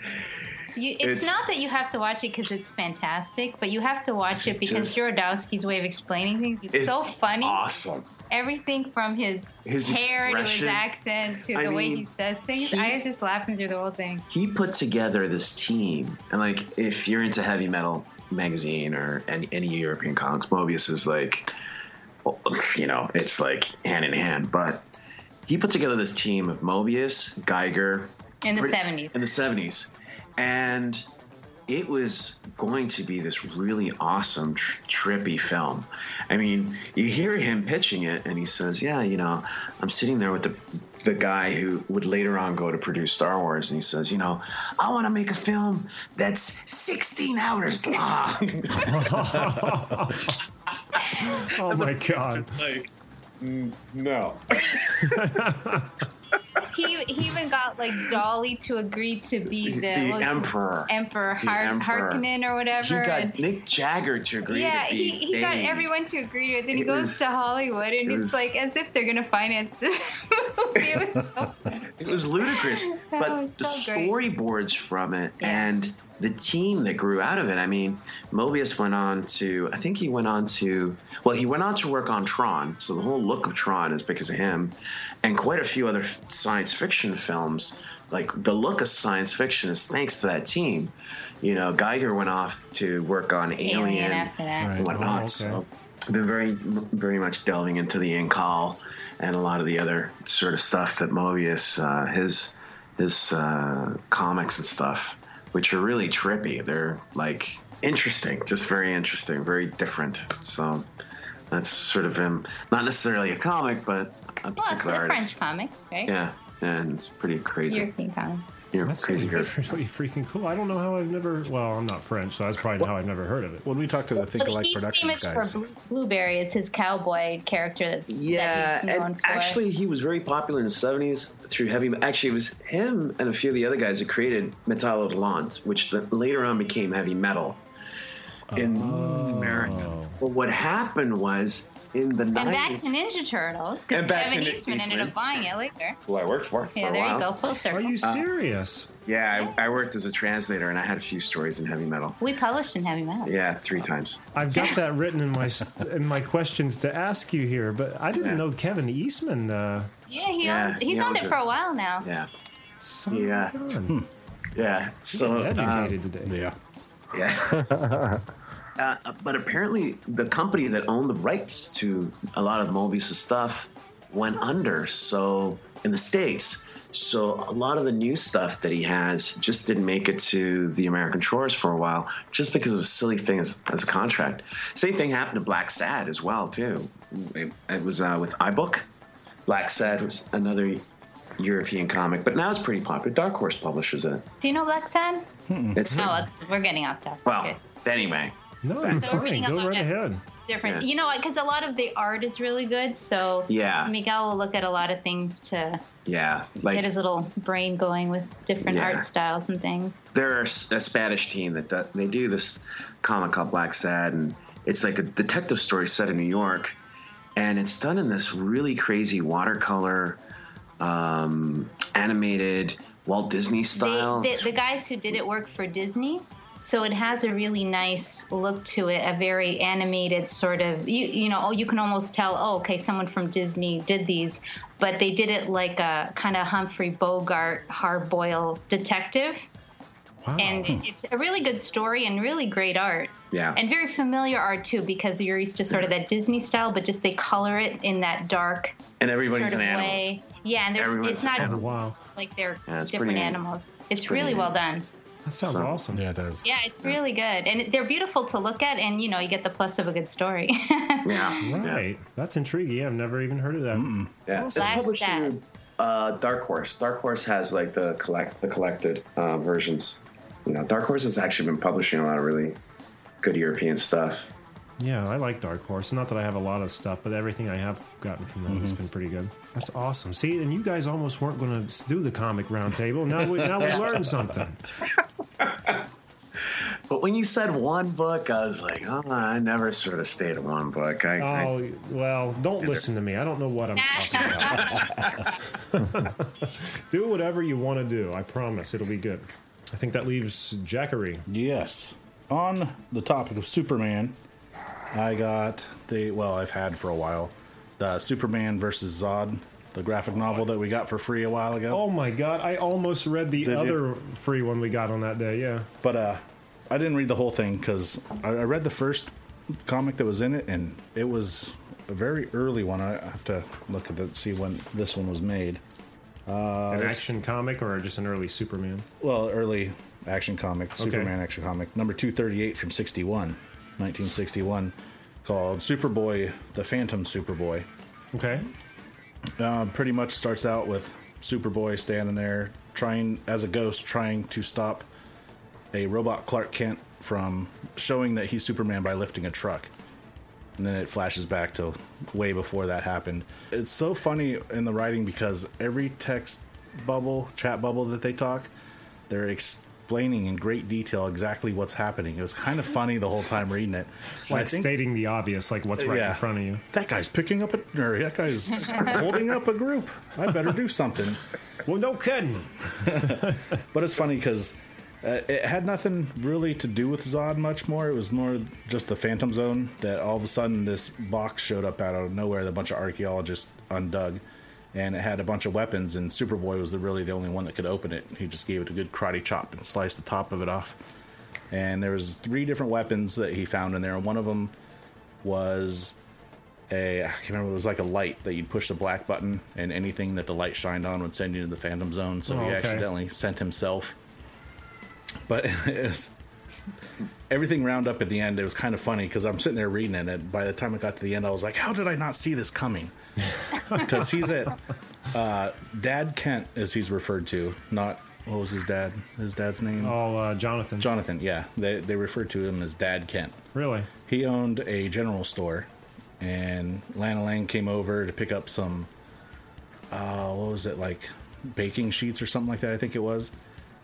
You, it's, It's- not that you have to watch it because it's fantastic, but you have to watch it because Just- Jodorowsky's way of explaining things is It's so funny. awesome. Everything from his, His hair to his accent to I the way he says things. he- I was just laughing through the whole thing. he put together this team, and like if you're into heavy metal magazine or any, any European comics, Moebius is like, you know, it's like hand in hand. But he put together this team of Moebius, Giger, In the 70s. in the seventies, and it was going to be this really awesome, tr- trippy film. I mean, you hear him pitching it, and he says, "Yeah, you know, I'm sitting there with the the guy who would later on go to produce Star Wars, and he says, you know, I want to make a film that's 16 hours long." oh my god! like, "Mm, no. He, he even got like Dalí to agree to be the, The? Emperor. Emperor Har-. Harkonnen or whatever. He got and- Mick Jagger to agree yeah, to be he, he got everyone to agree to it. Then he goes was- to Hollywood, and it it's was- like as if they're gonna finance this movie. It was so It was ludicrous, but the so storyboards from it and the team that grew out of it. I mean, Moebius went on to, I think he went on to, well, he went on to work on Tron. So the whole look of Tron is because of him, and quite a few other science fiction films. Like the look of science fiction is thanks to that team. You know, Giger went off to work on Alien, Alien after that. and Right. whatnot. Oh, okay. So I've been very, very much delving into the Incal and a lot of the other sort of stuff that Moebius, uh, his his uh, comics and stuff, which are really trippy. They're like interesting, just very interesting, very different. So that's sort of him. Not necessarily a comic, but a well, it's particular a artist. French comic, right? Yeah, and it's pretty crazy. European comic. You're That's crazy. really freaking cool. I don't know how I've never. Well, I'm not French, so that's probably how I've never heard of it. When we talked to the Think Well, Alike he's Productions famous guys, for Blueberry is his cowboy character. That's Yeah, that he's known and for. actually, he was very popular in the '70s through heavy. Actually, it was him and a few of the other guys that created Métal Hurlant, which later on became heavy metal in oh. America. But what happened was in the and back to Ninja Turtles because Kevin to Eastman, ended up buying it later. Who I worked for. Yeah, for a there you go, full circle. Are you Uh, serious? Yeah, I, I worked as a translator, and I had a few stories in heavy metal. We published in heavy metal. Yeah, three times. I've got that written in my in my questions to ask you here, but I didn't Yeah. know Kevin Eastman. Uh, Yeah, he Yeah, owns, he's he owned it it. for a while now. Yeah. son Yeah. of a gun. Yeah. So Getting um, educated today. yeah. Yeah. uh, but apparently, the company that owned the rights to a lot of Moebius' stuff went under. So in the states, so a lot of the new stuff that he has just didn't make it to the American shores for a while, just because of a silly thing as, as a contract. Same thing happened to Blacksad as well too. It, it was uh, with iBook. Blacksad was another European comic, but now it's pretty popular. Dark Horse publishes it. Do you know Blacksad? It's No, it's- we're getting off topic. well, Okay. anyway. No, I'm So we're fine. Go right ahead. Different, Yeah. you know, because a lot of the art is really good. So Yeah. Miguel will look at a lot of things to Yeah, like get his little brain going with different Yeah. art styles and things. they're a, s- a Spanish team that do, they do this comic called Blacksad, and it's like a detective story set in New York, and it's done in this really crazy watercolor, um, animated Walt Disney style. They, the, the guys who did it work for Disney, so it has a really nice look to it. A very animated sort of you you know you can almost tell oh okay someone from Disney did these, but they did it like a kind of Humphrey Bogart hard boiled detective. And hmm. it's a really good story and really great art. Yeah. And very familiar art too, because you're used to sort of that Disney style, but just they color it in that dark And everybody's sort of an animal. way. Yeah, and there's, Everyone's it's not animal. Wow. like they're Yeah, different animals. It's, pretty really neat. well done. That sounds So- awesome. Yeah, it does. Yeah, it's really good, and they're beautiful to look at, and you know you get the plus of a good story. Yeah. Right. That's intriguing. I've never even heard of that. Yeah, it's Black published Sad. through uh, Dark Horse. Dark Horse has like the collect the collected uh, versions. You know, Dark Horse has actually been publishing a lot of really good European stuff. Yeah, I like Dark Horse. Not that I have a lot of stuff, but everything I have gotten from them has mm-hmm. been pretty good. That's awesome. See, and you guys almost weren't going to do the comic roundtable. Now we now we learned something. But when you said one book, I was like, oh, I never sort of stayed at one book. I, I- Oh well, don't listen to me. I don't know what I'm talking about. do whatever you want to do. I promise it'll be good. I think that leaves Jackery. Yes. On the topic of Superman, I got the well, I've had for a while the Superman versus Zod, the graphic novel that we got for free a while ago. Oh my god, I almost read the Did you? other free one we got on that day. Yeah. But uh, I didn't read the whole thing because I, I read the first comic that was in it, and it was a very early one. I have to look at that, see when this one was made. Uh, An action comic or just an early Superman? Well, early action comic, Okay. Superman action comic, number 238 from 61, 1961, called Superboy, the Phantom Superboy. Okay. Uh, pretty much starts out with Superboy standing there, trying, as a ghost, trying to stop a robot Clark Kent from showing that he's Superman by lifting a truck. And then it flashes back to way before that happened. It's so funny in the writing because every text bubble, chat bubble that they talk, they're explaining in great detail exactly what's happening. It was kind of funny the whole time reading it. Like think- stating the obvious, like what's right Yeah. in front of you. that guy's picking up a, or that guy's holding up a group. I better do something. Well, no kidding. but it's funny because uh, it had nothing really to do with Zod much more. It was more just the Phantom Zone that all of a sudden this box showed up out of nowhere that a bunch of archaeologists undug. And it had a bunch of weapons, and Superboy was the, really the only one that could open it. He just gave it a good karate chop and sliced the top of it off. And there was three different weapons that he found in there. One of them was a I can't remember. It was like a light that you'd push the black button, and anything that the light shined on would send you to the Phantom Zone. So Oh, he okay. accidentally sent himself. But it was, everything round up at the end. It was kind of funny because I'm sitting there reading it, and by the time I got to the end, I was like, "How did I not see this coming?" Because he's at uh, Dad Kent, as he's referred to, not what was his dad? His dad's name? Oh, uh, Jonathan. Jonathan. Yeah, they they referred to him as Dad Kent. Really? He owned a general store, and Lana Lang came over to pick up some, uh, what was it, like baking sheets or something like that, I think it was.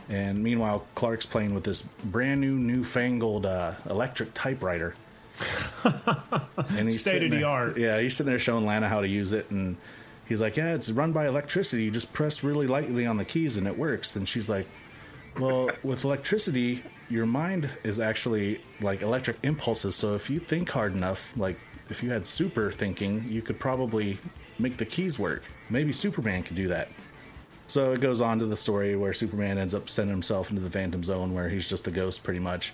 And meanwhile, Clark's playing with this brand new, newfangled uh, electric typewriter. and he's State of the art. Yeah, he's sitting there showing Lana how to use it, and he's like, "Yeah, it's run by electricity. You just press really lightly on the keys, and it works." And she's like, well, with electricity, your mind is actually like electric impulses. So if you think hard enough, like if you had super thinking, you could probably make the keys work. Maybe Superman could do that. So it goes on to the story where Superman ends up sending himself into the Phantom Zone where he's just a ghost pretty much.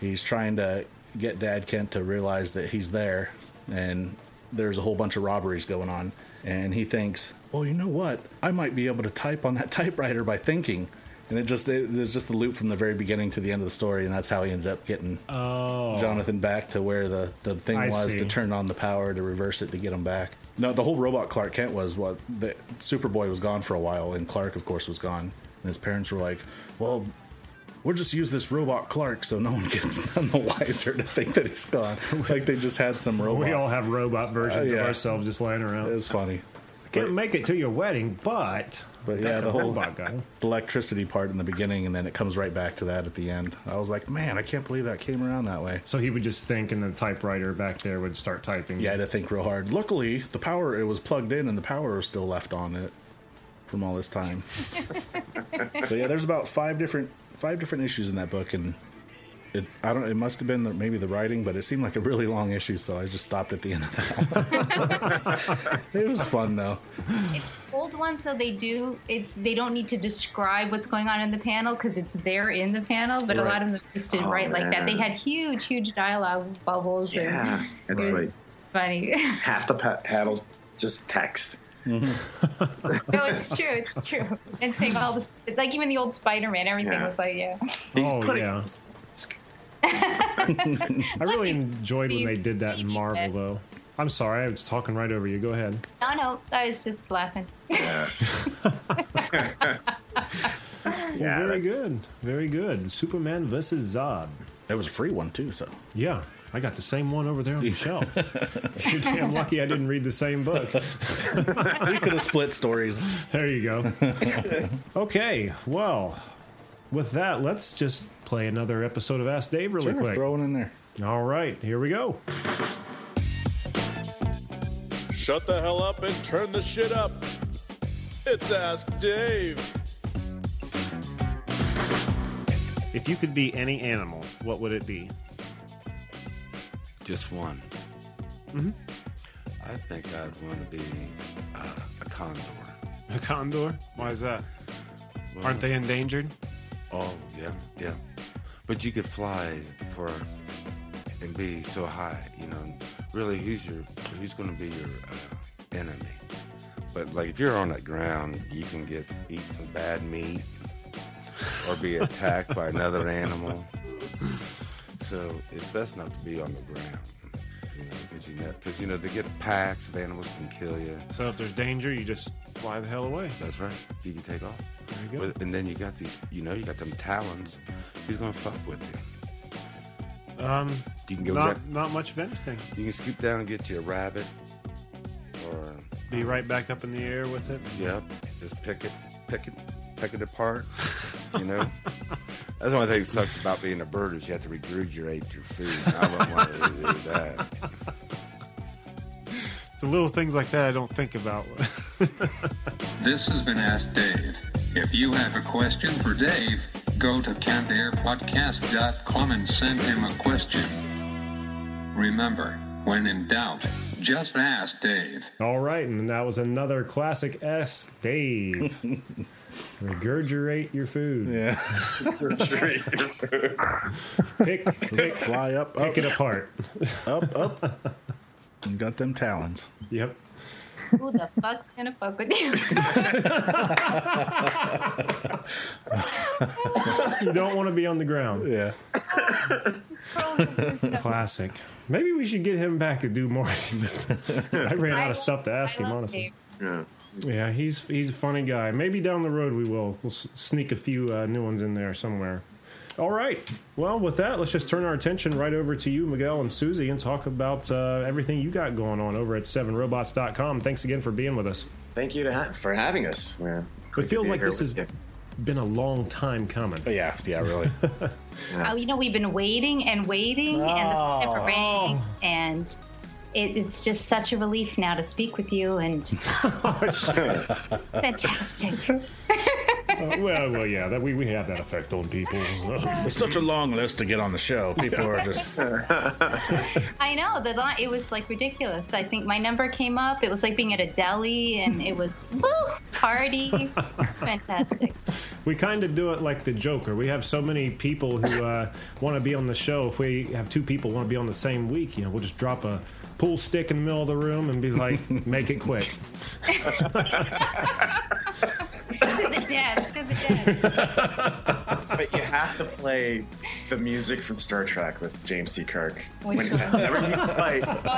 He's trying to get Dad Kent to realize that he's there and there's a whole bunch of robberies going on. And he thinks, well, you know what? I might be able to type on that typewriter by thinking. And it just it, there's just a loop from the very beginning to the end of the story, and that's how he ended up getting Oh. Jonathan back to where the, the thing I was see. to turn on the power to reverse it to get him back. No, the whole robot Clark Kent was what the Superboy was gone for a while, and Clark, of course, was gone. And his parents were like, "Well, we'll just use this robot Clark, so no one gets none the wiser to think that he's gone." like they just had some robot. We all have robot versions Uh, yeah. of ourselves just lying around. It was funny. Can't make it to your wedding, but But yeah, the whole robot guy. electricity part in the beginning, and then it comes right back to that at the end. I was like, man, I can't believe that came around that way. So he would just think, and the typewriter back there would start typing. Yeah, I had to think real hard. Luckily, the power it was plugged in, and the power was still left on it from all this time. so yeah, there's about five different five different issues in that book, and it, I don't. It must have been the, maybe the writing, but it seemed like a really long issue, so I just stopped at the end of that. it was fun though. It's old ones, so they do. It's they don't need to describe what's going on in the panel because it's there in the panel. But a lot of them used to Oh, write like that. They oh, had huge, huge dialogue bubbles. Yeah, and it's it like funny. half the pa- panels just text. no, it's true. It's true. And saying all this, like even the old Spider-Man, everything Yeah. was like, yeah. oh yeah. I really enjoyed when they did that in Marvel, though. I'm sorry, I was talking right over you. Go ahead. No, no, I was just laughing. Yeah. Well, very good. Very good. Superman versus Zod. That was a free one too. So yeah, I got the same one over there on the shelf. You're damn lucky I didn't read the same book. we could have split stories. There you go. okay, well, with that, let's just play another episode of Ask Dave really Sure, quick. throw it in there. All right, here we go. Shut the hell up and turn the shit up. It's Ask Dave. If you could be any animal, what would it be? Just one. Mhm. I think I'd want to be uh, a condor. A condor? Why is that? Well- Aren't they endangered? Oh yeah, yeah. But you could fly for and be so high. You know, really, who's your who's going to be your uh, enemy? But like, if you're on the ground, you can get eat some bad meat or be attacked by another animal. So it's best not to be on the ground. Because you know, because you know they get packs of animals can kill you. So if there's danger, you just fly the hell away. That's right. You can take off. There you go. But- and then you got these, you know, you got them talons. Who's gonna fuck with you? Um, You can go not not much of anything. You can scoop down and get you a rabbit, or Be right back up in the air with it. yep, just pick it, pick it, pick it apart. You know, that's the only thing that sucks about being a bird is you have to regurgitate your food. I wouldn't want to do that. The little things like that I don't think about. This has been Ask Dave. If you have a question for Dave, go to cannedairpodcast.com and send him a question. Remember, when in doubt, just ask Dave. All right, and that was another classic Ask Dave. Regurgitate your food. Yeah. pick, pick, fly up, pick it apart. up, up. You got them talons. Yep. Who the fuck's gonna fuck with you? you don't want to be on the ground. Yeah. Classic. Maybe we should get him back to do more of these. I ran out of stuff to ask him, honestly. Yeah. Yeah, he's he's a funny guy. Maybe down the road we will. We'll sneak a few uh, new ones in there somewhere. All right. Well, with that, let's just turn our attention right over to you, Miguel and Suzy, and talk about uh, everything you got going on over at 7robots.com. Thanks again for being with us. Thank you to ha- for having us. Yeah. It feels like this has with been a long time coming. Yeah, yeah, really. Oh, you know, we've been waiting and waiting, and the phone never Oh. rang, and it, it's just such a relief now to speak with you, and fantastic. Uh, well, well, yeah, that we, we have that effect on people. It's such a long list to get on the show. People are just. I know the line. It was like ridiculous. I think my number came up. It was like being at a deli, and it was woo, party, fantastic. We kind of do it like the Joker. We have so many people who uh, want to be on the show. If we have two people want to be on the same week, you know, we'll just drop a pool stick in the middle of the room and be like, "Make it quick." to the death, but you have to play the music from Star Trek with James T. Kirk. When you. Oh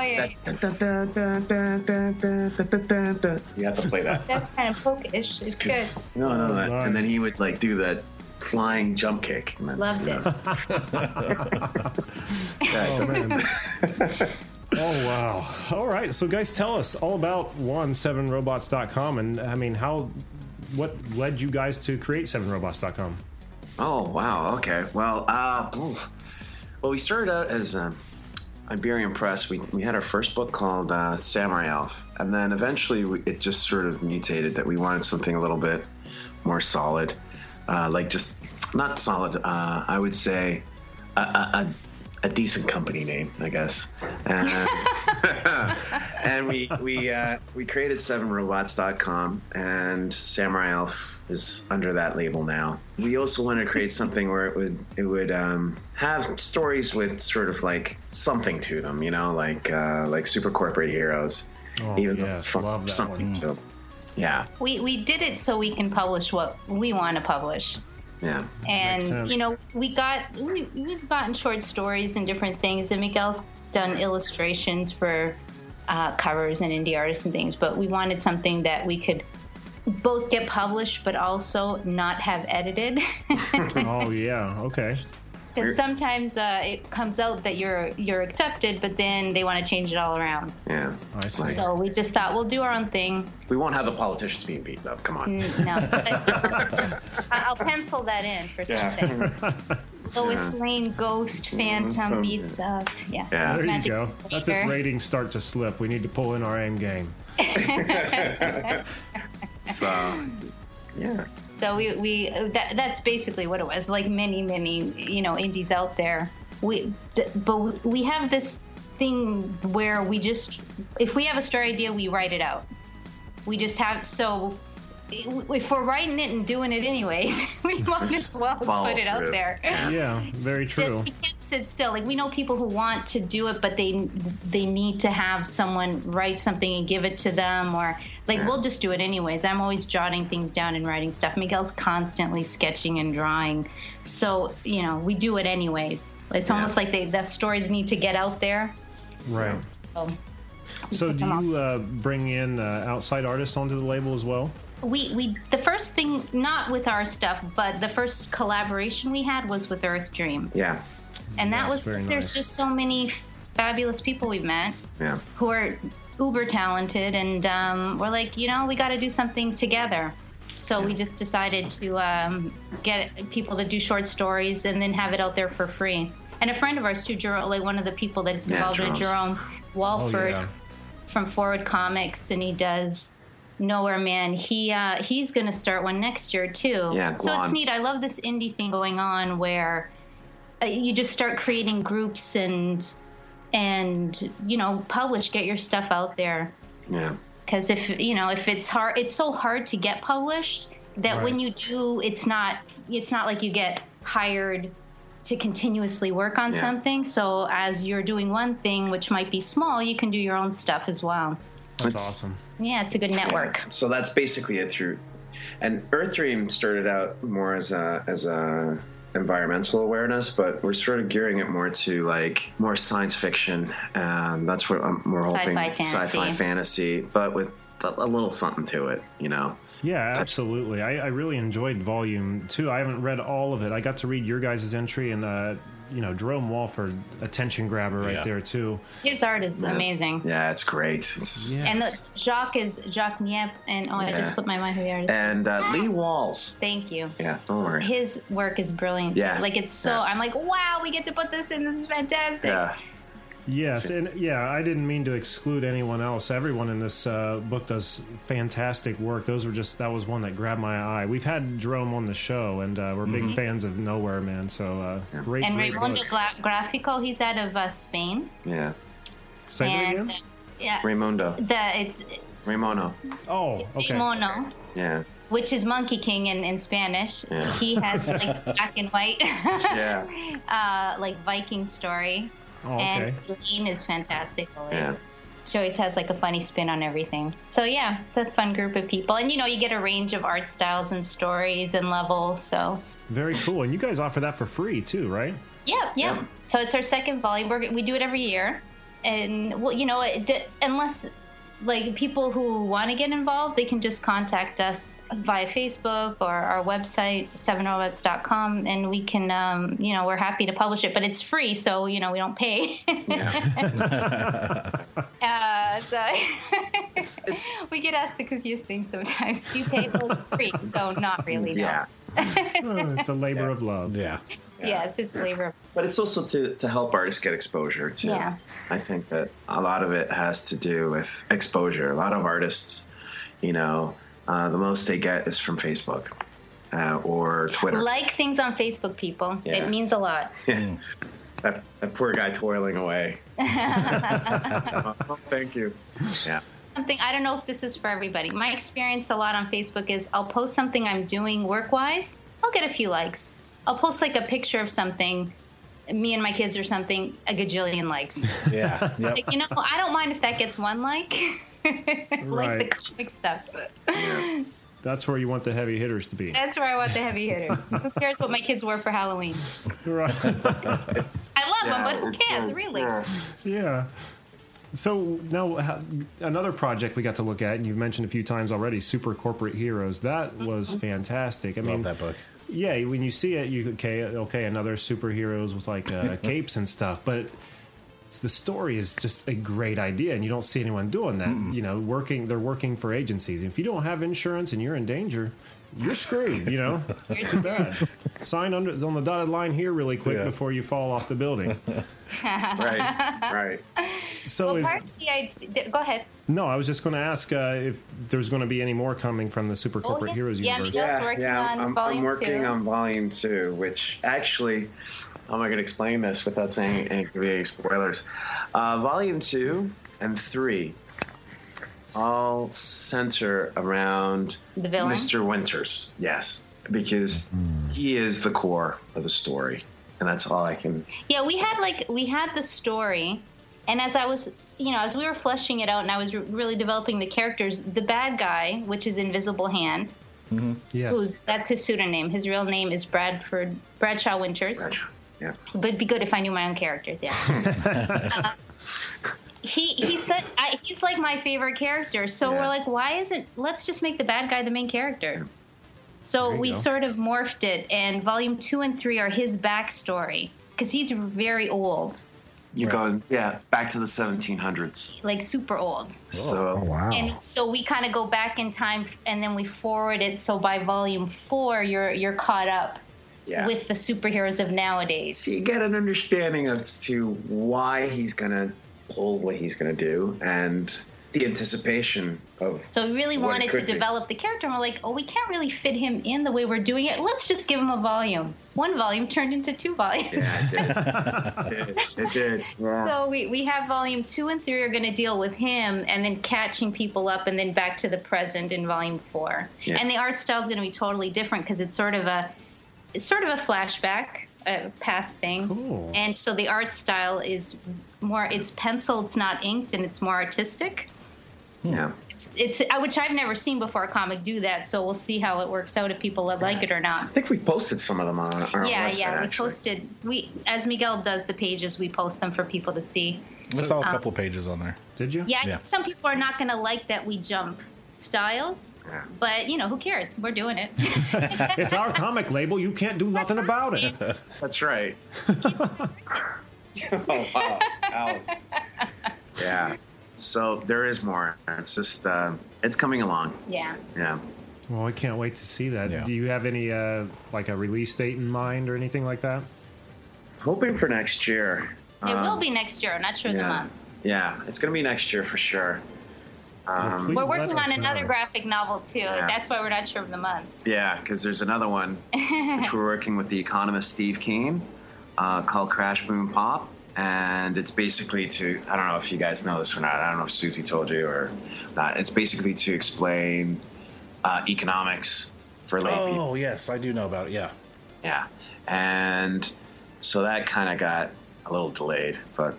yeah. You have to play that. That's kind of folkish. It's good. No, no, that, nice. and then he would like do that flying jump kick. Then, Loved you know. it. Oh, oh wow all right so guys tell us all about one7robots.com and i mean how what led you guys to create sevenrobots.com? Oh wow. Okay. Well, uh, well, we started out as um, Iberian Press. We we had our first book called uh, Samurai Elf, and then eventually we, it just sort of mutated that we wanted something a little bit more solid, uh, like just not solid. Uh, I would say a, a, a decent company name, I guess. And, and we we uh, we created sevenrobots.com, and Samurai Elf is under that label now. We also wanted to create something where it would it would um, have stories with sort of like something to them, you know, like uh, like super corporate heroes. Oh, though yes, from- love that something one. to them. Yeah, We we did it so we can publish what we want to publish. Yeah. and you know we got we, we've gotten short stories and different things and miguel's done illustrations for uh, covers and indie artists and things but we wanted something that we could both get published but also not have edited oh yeah, okay. Because sometimes uh, it comes out that you're you're accepted but then they want to change it all around Yeah. I see. so we just thought we'll do our own thing We won't have the politicians being beaten up. Come on. Mm, no I- i'll pencil that in for something Lois Lane Ghost Phantom beats up. Yeah. There you Magic go. That's if Breaker. ratings start to slip. We need to pull in our aim game. So, yeah. So we we that, that's basically what it was. Like many many you know indies out there. We but we have this thing where we just if we have a story idea we write it out. We just have so if we're writing it and doing it anyways, we might as well follow put it out there. Yeah, very true. We can't sit still. Like we know people who want to do it, but they they need to have someone write something and give it to them, or like Yeah. we'll just do it anyways. I'm always jotting things down and writing stuff. Miguel's constantly sketching and drawing, so you know we do it anyways. It's Yeah. almost like they the stories need to get out there. Right. So So do you uh, bring in uh, outside artists onto the label as well? we we the first thing not with our stuff, but the first collaboration we had was with Earth Dream. Yeah. And that Yes, was very there's nice. just so many fabulous people we've met Yeah. who are uber talented, and um, we're like, you know, we got to do something together. So we just decided to um, get people to do short stories and then have it out there for free. And a friend of ours too, Jerome, like one of the people that's Yeah, involved in Jerome Walford Oh, yeah. from Forward Comics, and he does Nowhere Man. He uh, he's going to start one next year too. Yeah, so it's neat. I love this indie thing going on where uh, you just start creating groups and and you know publish, get your stuff out there. Yeah. Because if you know if it's hard, it's so hard to get published that when you do, it's not it's not like you get hired to continuously work on Yeah. something. So as you're doing one thing, which might be small, you can do your own stuff as well. That's It's- awesome. Yeah, it's a good network. So that's basically it through. And Earth Dream started out more as a as a environmental awareness, but we're sort of gearing it more to like more science fiction, and that's what um, we're hoping Sci-fi fantasy. sci-fi fantasy, but with a, a little something to it, you know. Yeah, absolutely. I, I really enjoyed Volume Two. I haven't read all of it. I got to read your guys' entry, and uh, you know, Jerome Walford, attention grabber right Yeah. there too. His art is amazing. Yeah, it's great. It's- And the, Jacques is Jacques Niep, and oh, I just slipped my mind who the artist. is. And uh, Lee Walls. Thank you. Yeah, no worries. His work is brilliant. Yeah. Like it's so. Yeah. I'm like, wow, we get to put this in. This is fantastic. Yeah. Yes, and yeah, I didn't mean to exclude anyone else. Everyone in this uh, book does fantastic work. Those were just that was one that grabbed my eye. We've had Jerome on the show, and uh, we're big Mhm. fans of Nowhere Man. So uh, great, and great Raimundo. Gra- Grafico, he's out of uh, Spain. Yeah. Say that and, again. uh, yeah. Raimundo. The it's Raimono. Oh, okay. Mono, Yeah. which is Monkey King in, in Spanish. Yeah. He has like black and white. Yeah. uh, like Viking story. Oh, okay. And Lean is fantastic. always. Yeah. She always has like a funny spin on everything. So yeah, it's a fun group of people, and you know you get a range of art styles and stories and levels. So Very cool. And you guys offer that for free too, right? yeah, yeah. So it's our second volume. We're, we do it every year, and well, you know, it, d- unless like people who want to get involved, they can just contact us via Facebook or our website, sevenrobots.com, and we can, um, you know, we're happy to publish it, but it's free, so you know we don't pay. uh, so we get asked the cookiest thing sometimes. Do you pay? Well, it's free, so not really. No. Yeah. Oh, it's a labor of love. Yeah. Yes, it's a labor. Of love. But it's also to, to help artists get exposure too. Yeah. I think that a lot of it has to do with exposure. A lot of artists, you know, uh, the most they get is from Facebook. uh, or Twitter. Like things on Facebook, people. Yeah. It means a lot. that, that poor guy toiling away. oh, thank you. Yeah. Something I don't know if this is for everybody. My experience a lot on Facebook is I'll post something I'm doing work wise, I'll get a few likes. I'll post like a picture of something, me and my kids or something, a gajillion likes. Yeah. Yep. Like, you know, I don't mind if that gets one like, like the comic stuff. That's where you want the heavy hitters to be. That's where I want the heavy hitters. who cares what my kids wore for Halloween? Right. I love them, but who cares, really? Yeah. So now another project we got to look at, and you've mentioned a few times already, Super Corporate Heroes. That was fantastic. I Love mean, that book. Yeah, when you see it, you okay, okay, another superheroes with like uh, capes and stuff, but the story is just a great idea, and you don't see anyone doing that. You know, working they're working for agencies. If you don't have insurance and you're in danger, you're screwed. You know, too bad. Sign under on the dotted line here really quick Yeah. before you fall off the building. Right. Right. So well, is part of go ahead. no, I was just going to ask uh, if there's going to be any more coming from the Super Corporate yeah. Heroes Yeah, universe. Miguel's working on I'm, volume I'm working two. on volume two, which actually, how am I going to explain this without saying any any spoilers? Uh, volume two and three all center around The villain? Mr. Winters. Yes, because he is the core of the story, and that's all I can. Yeah, we had like we had the story, and as I was, you know, as we were fleshing it out, and I was re- really developing the characters, the bad guy, which is Invisible Hand, Yes. who's that's his pseudonym. His real name is Bradford Bradshaw Winters. Yeah. But it'd be good if I knew my own characters. Yeah. Uh, he he said I, he's like my favorite character. So Yeah. we're like, why isn't? Let's just make the bad guy the main character. So we go. sort of morphed it, and volume two and three are his backstory because he's very old, You go, yeah, back to the 1700s. like super old. So, wow. And so we kind of go back in time, and then we forward it. So by volume four, you're you're caught up Yeah. with the superheroes of nowadays. So you get an understanding as to why he's going to pull what he's going to do and the anticipation of. So we really wanted to be. develop the character, and we're like, oh, we can't really fit him in the way we're doing it. Let's just give him a volume. One volume turned into two volumes. It did. It did. Yeah. So we, we have volume two and three are going to deal with him, and then catching people up, and then back to the present in volume four. Yeah. And the art style is going to be totally different because it's sort of a it's sort of a flashback, a past thing. Cool. And so the art style is more it's pencil, it's not inked, and it's more artistic. yeah. It's, it's uh, which I've never seen before a comic do that. So we'll see how it works out if people like it or not. I think we posted some of them on our yeah, website, yeah. We actually. posted we as Miguel does the pages, we post them for people to see. I saw a Um, couple pages on there. Did you? Yeah, I think some people are not going to like that we jump styles, but you know who cares? We're doing it. it's our comic label. You can't do nothing about it. That's right. oh, wow. Alex. Yeah. So there is more. It's just, uh, it's coming along. yeah. Yeah. Well, I can't wait to see that. Do you have any uh, like a release date in mind or anything like that? Hoping for next year. It Um, will be next year. I'm not sure the month. Yeah, it's going to be next year for sure. Um, We're working on another graphic novel too. Yeah. That's why we're not sure of the month. Yeah, because there's another one which we're working with the economist Steve Keen uh, called Crash Boom Pop. And it's basically to, I don't know if you guys know this or not. I don't know if Suzy told you or not. It's basically to explain uh, economics for lay people. Oh, yes, I do know about it. Yeah. Yeah. And so that kind of got a little delayed, but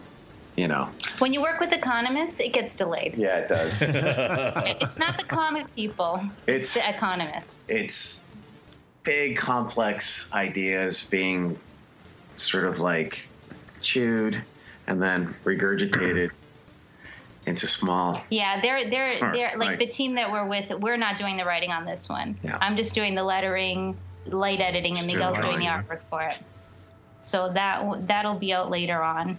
you know. When you work with economists, it gets delayed. Yeah, it does. it's not the comic people. It's- the economists. it's big, complex ideas being sort of like chewed and then regurgitated into small. Yeah, they're they're Sure, they're like right. the team that we're with. We're not doing the writing on this one. Yeah. I'm just doing the lettering, light editing, and Miguel's doing doing the artwork for it. So that that'll be out later on.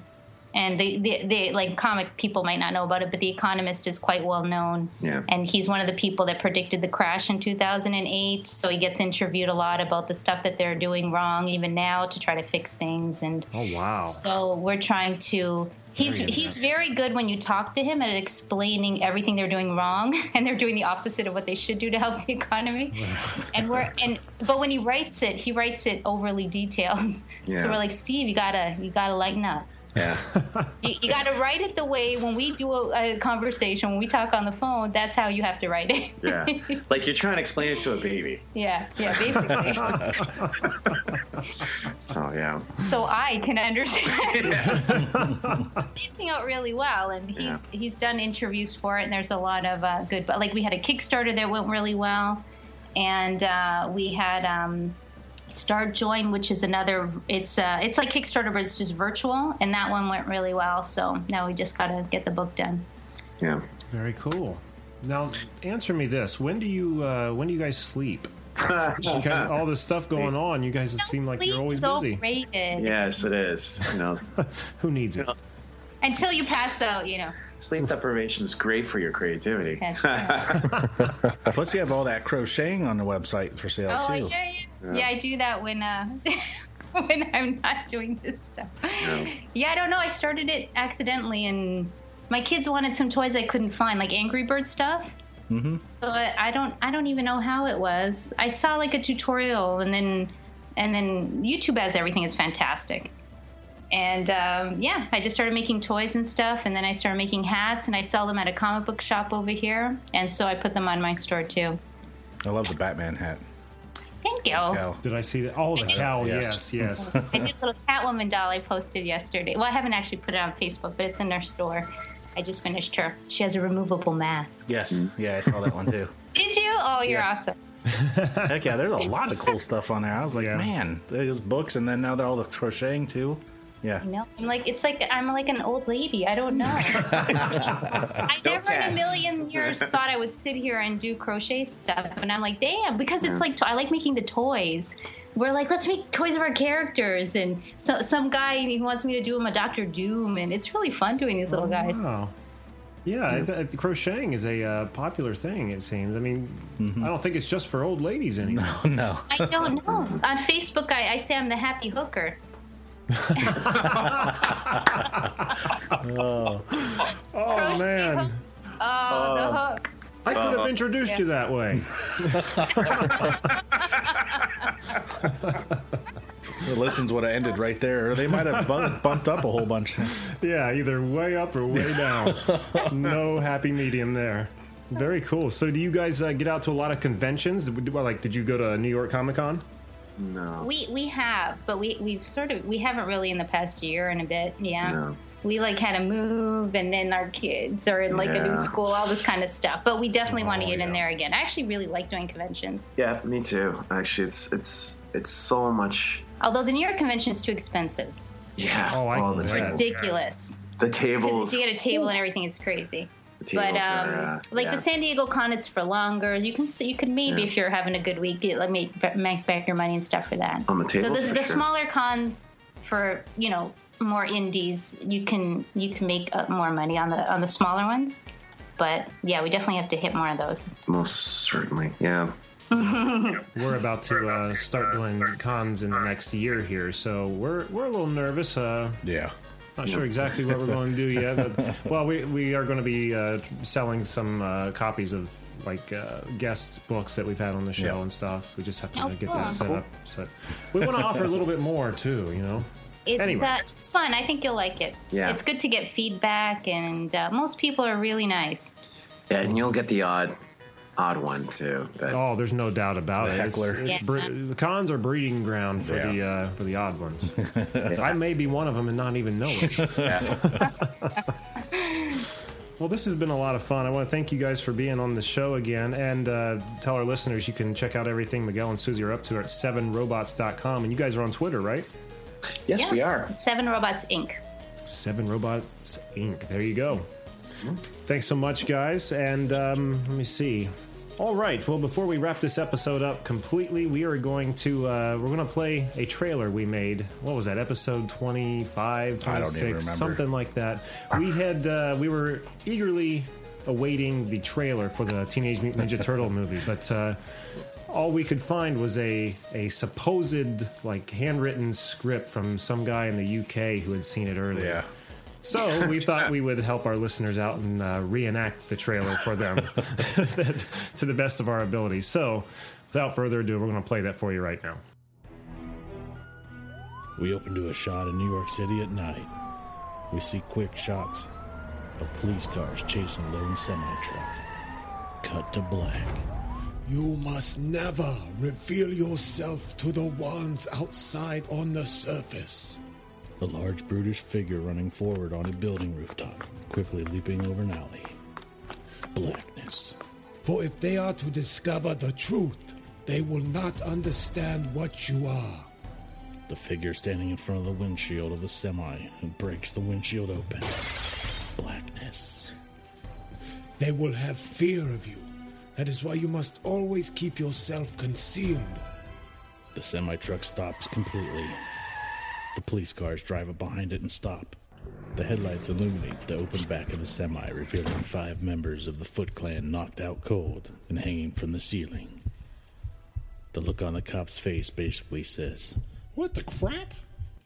And the, the, the like comic people might not know about it, but The Economist is quite well known. Yeah. And he's one of the people that predicted the crash in 2008. So he gets interviewed a lot about the stuff that they're doing wrong, even now, to try to fix things. And Oh wow. so we're trying to. He's Very he's very good when you talk to him at explaining everything they're doing wrong, and they're doing the opposite of what they should do to help the economy. and we're and but when he writes it, he writes it overly detailed. Yeah. So we're like, Steve, you gotta you gotta lighten up. Yeah. You, you gotta write it the way when we do a, a conversation, when we talk on the phone. That's how you have to write it. Yeah. like you're trying to explain it to a baby. yeah, yeah, basically. So yeah. so I can understand. It's out really well, and he's Yeah. he's done interviews for it, and there's a lot of uh, good. But like we had a Kickstarter that went really well, and uh, we had um, Start Join, which is another. It's uh, it's like Kickstarter, but it's just virtual, and that one went really well. So now we just gotta get the book done. Yeah. Very cool. Now, answer me this: When do you uh, when do you guys sleep? You got all this stuff going on. You guys seem like you're always busy. overrated. Yes, it is. You know, Who needs it? Until you pass out, you know. sleep deprivation is great for your creativity. Plus, you have all that crocheting on the website for sale Oh too. yeah, yeah, yeah. I do that when uh, when I'm not doing this stuff. Yeah. Yeah, I don't know. I started it accidentally, and my kids wanted some toys I couldn't find, like Angry Bird stuff. Mm-hmm. So I, I don't, I don't even know how it was. I saw like a tutorial, and then, and then YouTube has everything. It's fantastic. And um, yeah, I just started making toys and stuff, and then I started making hats, and I sell them at a comic book shop over here, and so I put them on my store too. I love the Batman hat. Thank you. Cow. Did I see that? Oh, the cow. Yes, yes. I did a little Catwoman doll I posted yesterday. Well, I haven't actually put it on Facebook, but it's in our store. I just finished her. She has a removable mask. Yes, yeah, I saw that one too. Did you? Oh, you're Yeah. awesome. Heck yeah, there's a lot of cool stuff on there. I was like, man, there's books, and then now they're all the crocheting too. Yeah. I know. I'm like, it's like I'm like an old lady. I don't know. I never in a million years thought I would sit here and do crochet stuff, and I'm like, damn, because it's Yeah. like I like making the toys. We're like, let's make toys of our characters, and so some guy he wants me to do him a Doctor Doom, and it's really fun doing these little guys. Wow. Yeah, I th- crocheting is a uh, popular thing. It seems. I mean, I don't think it's just for old ladies anymore. no. I don't know. On Facebook, I, I say I'm the happy hooker. Oh, oh man. Oh, the hook. I could have introduced you that way. The listens would have ended right there, or they might have bump, bumped up a whole bunch. Yeah, either way up or way down. no happy medium there. Very cool. So, do you guys uh, get out to a lot of conventions? Like, did you go to New York Comic Con? No. We we have, but we we've sort of we haven't really in the past year and a bit. Yeah. No. We like had to move, and then our kids are in like a new school, all this kind of stuff. But we definitely want to Oh, get in there again. I actually really like doing conventions, Yeah, me too. Actually, it's it's it's so much. although the New York convention is too expensive. Yeah. Oh, I all the It's tables. ridiculous. The tables. to get a table and everything is crazy. The But um, are, uh, like yeah. the San Diego Con, it's for longer. You can you can maybe Yeah. if you're having a good week, get, like make make back your money and stuff for that. On the table. so tables, the, for the sure. smaller cons for you know more indies, you can you can make uh, more money on the on the smaller ones. But yeah, we definitely have to hit more of those. Most certainly. Yeah. We're about to uh, start doing cons in the next year here, so we're we're a little nervous. Uh, yeah. Not sure exactly what we're going to do yet. But, well, we we are going to be uh, selling some uh, copies of like uh, guest books that we've had on the show Yeah. and stuff. We just have to Oh, get cool. that set up. So we want to offer a little bit more too. You know. It's Anyway. uh, it's fun. I think you'll like it. Yeah. It's good to get feedback, and uh, most people are really nice. Yeah, and you'll get the odd, odd one too. That, Oh, there's no doubt about The it. Heckler. it's Yeah. bre- the cons are breeding ground for Yeah. the uh, for the odd ones. I may be one of them and not even know it. Well, this has been a lot of fun. I want to thank you guys for being on the show again and uh, tell our listeners you can check out everything Miguel and Suzy are up to at 7robots.com. And you guys are on Twitter, right? yes, Yeah. we are. Seven Robots Inc. 7 Robots Inc. There you go. Thanks so much, guys. And um, let me see. All right. Well, before we wrap this episode up completely, we are going to uh, we're going to play a trailer we made. What was that? Episode 25, 26, I don't even remember. something like that. We had uh, we were eagerly awaiting the trailer for the Teenage Mutant Ninja Turtle movie, but uh, all we could find was a a supposed like handwritten script from some guy in the UK who had seen it earlier. Yeah. So we thought we would help our listeners out and uh, reenact the trailer for them to the best of our ability. So, without further ado, we're going to play that for you right now. We open to a shot in New York City at night. We see quick shots of police cars chasing a lone semi truck. Cut to black. You must never reveal yourself to the ones outside on the surface. A large brutish figure running forward on a building rooftop, quickly leaping over an alley. Blackness. For if they are to discover the truth, they will not understand what you are. The figure standing in front of the windshield of the semi and breaks the windshield open. Blackness. They will have fear of you. That is why you must always keep yourself concealed. The semi truck stops completely. The police cars drive up behind it and stop. The headlights illuminate the open back of the semi, revealing five members of the Foot Clan knocked out cold and hanging from the ceiling. The look on the cop's face basically says, What the crap?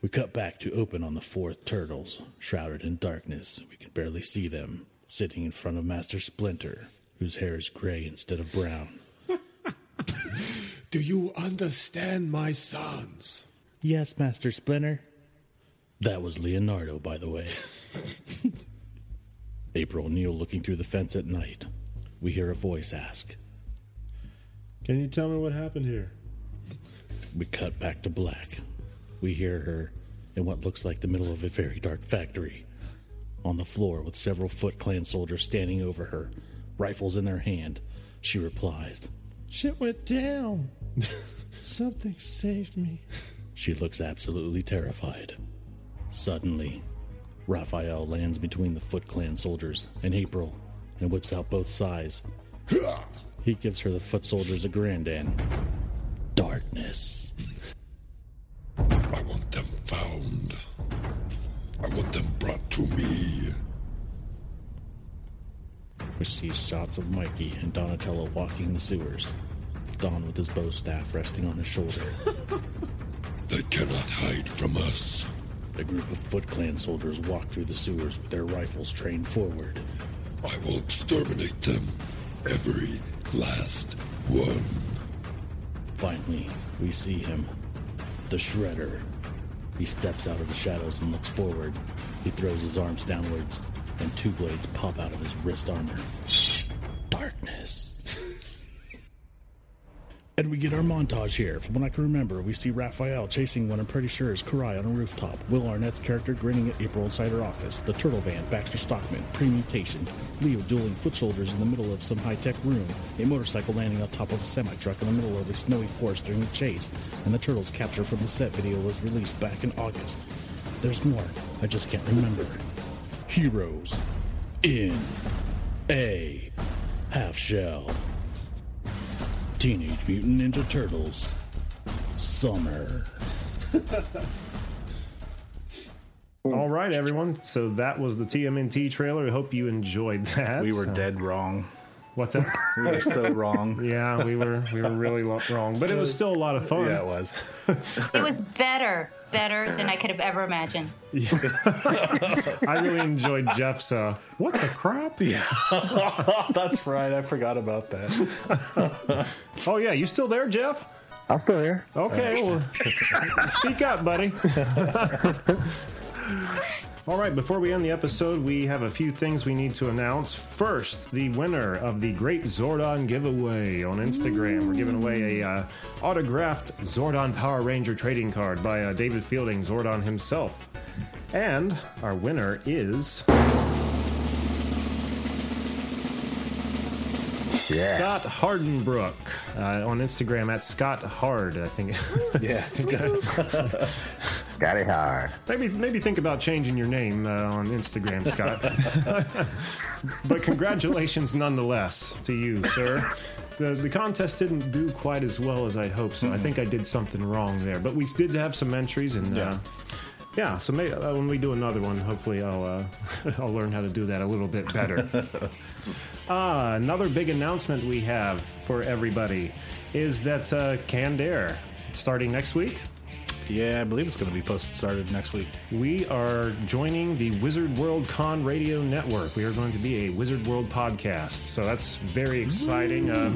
We cut back to open on the fourth turtles, shrouded in darkness. We can barely see them, sitting in front of Master Splinter, whose hair is gray instead of brown. Do you understand, my sons? Yes, Master Splinter. That was Leonardo, by the way. April O'Neil looking through the fence at night. We hear a voice ask. Can you tell me what happened here? We cut back to black. We hear her in what looks like the middle of a very dark factory. On the floor, with several Foot Clan soldiers standing over her, rifles in their hand, she replies. Shit went down. Something saved me. She looks absolutely terrified. Suddenly, Raphael lands between the Foot Clan soldiers and April and whips out both sides. He gives her the foot soldiers a grin and darkness. I want them found. I want them brought to me. We see shots of Mikey and Donatello walking the sewers. Don with his bow staff resting on his shoulder. They cannot hide from us. A group of Foot Clan soldiers walk through the sewers with their rifles trained forward. I will exterminate them. Every last one. Finally, we see him. The Shredder. He steps out of the shadows and looks forward. He throws his arms downwards, and two blades pop out of his wrist armor. Darkness. And we get our montage here. From what I can remember, we see Raphael chasing what I'm pretty sure is Karai on a rooftop. Will Arnett's character grinning at April inside her office. The Turtle Van, Baxter Stockman, pre-mutation, Leo dueling foot soldiers in the middle of some high-tech room. A motorcycle landing on top of a semi-truck in the middle of a snowy forest during the chase. And the Turtles capture from the set video was released back in August. There's more. I just can't remember. Heroes in a half shell. Teenage Mutant Ninja Turtles. Summer. All right, everyone. So that was the TMNT trailer. I hope you enjoyed that. We were dead wrong. What's up? We were so wrong. Yeah, we were we were really lo- wrong, but it was still a lot of fun. Yeah, it was. It was better, better than I could have ever imagined. I really enjoyed Jeff's. Uh, what the crap? Yeah, that's right. I forgot about that. oh yeah, you still there, Jeff? I'm still here. Okay, well, speak up, buddy. All right, before we end the episode, we have a few things we need to announce. First, the winner of the Great Zordon giveaway on Instagram. We're giving away a uh, autographed Zordon Power Ranger trading card by uh, David Fielding, Zordon himself. And our winner is Yeah. Scott Hardenbrook uh, on Instagram at Scott Hard, I think. Yeah, Scotty Hard. Maybe maybe think about changing your name uh, on Instagram, Scott. but congratulations nonetheless to you, sir. The, the contest didn't do quite as well as I'd hoped, so I think I did something wrong there. But we did have some entries, and yeah, uh, yeah. So maybe, uh, when we do another one, hopefully I'll uh, I'll learn how to do that a little bit better. Ah, another big announcement we have for everybody is that uh, Canned Air starting next week. Yeah, I believe it's going to be posted started next week. We are joining the Wizard World Con Radio Network. We are going to be a Wizard World podcast, so that's very exciting. Uh,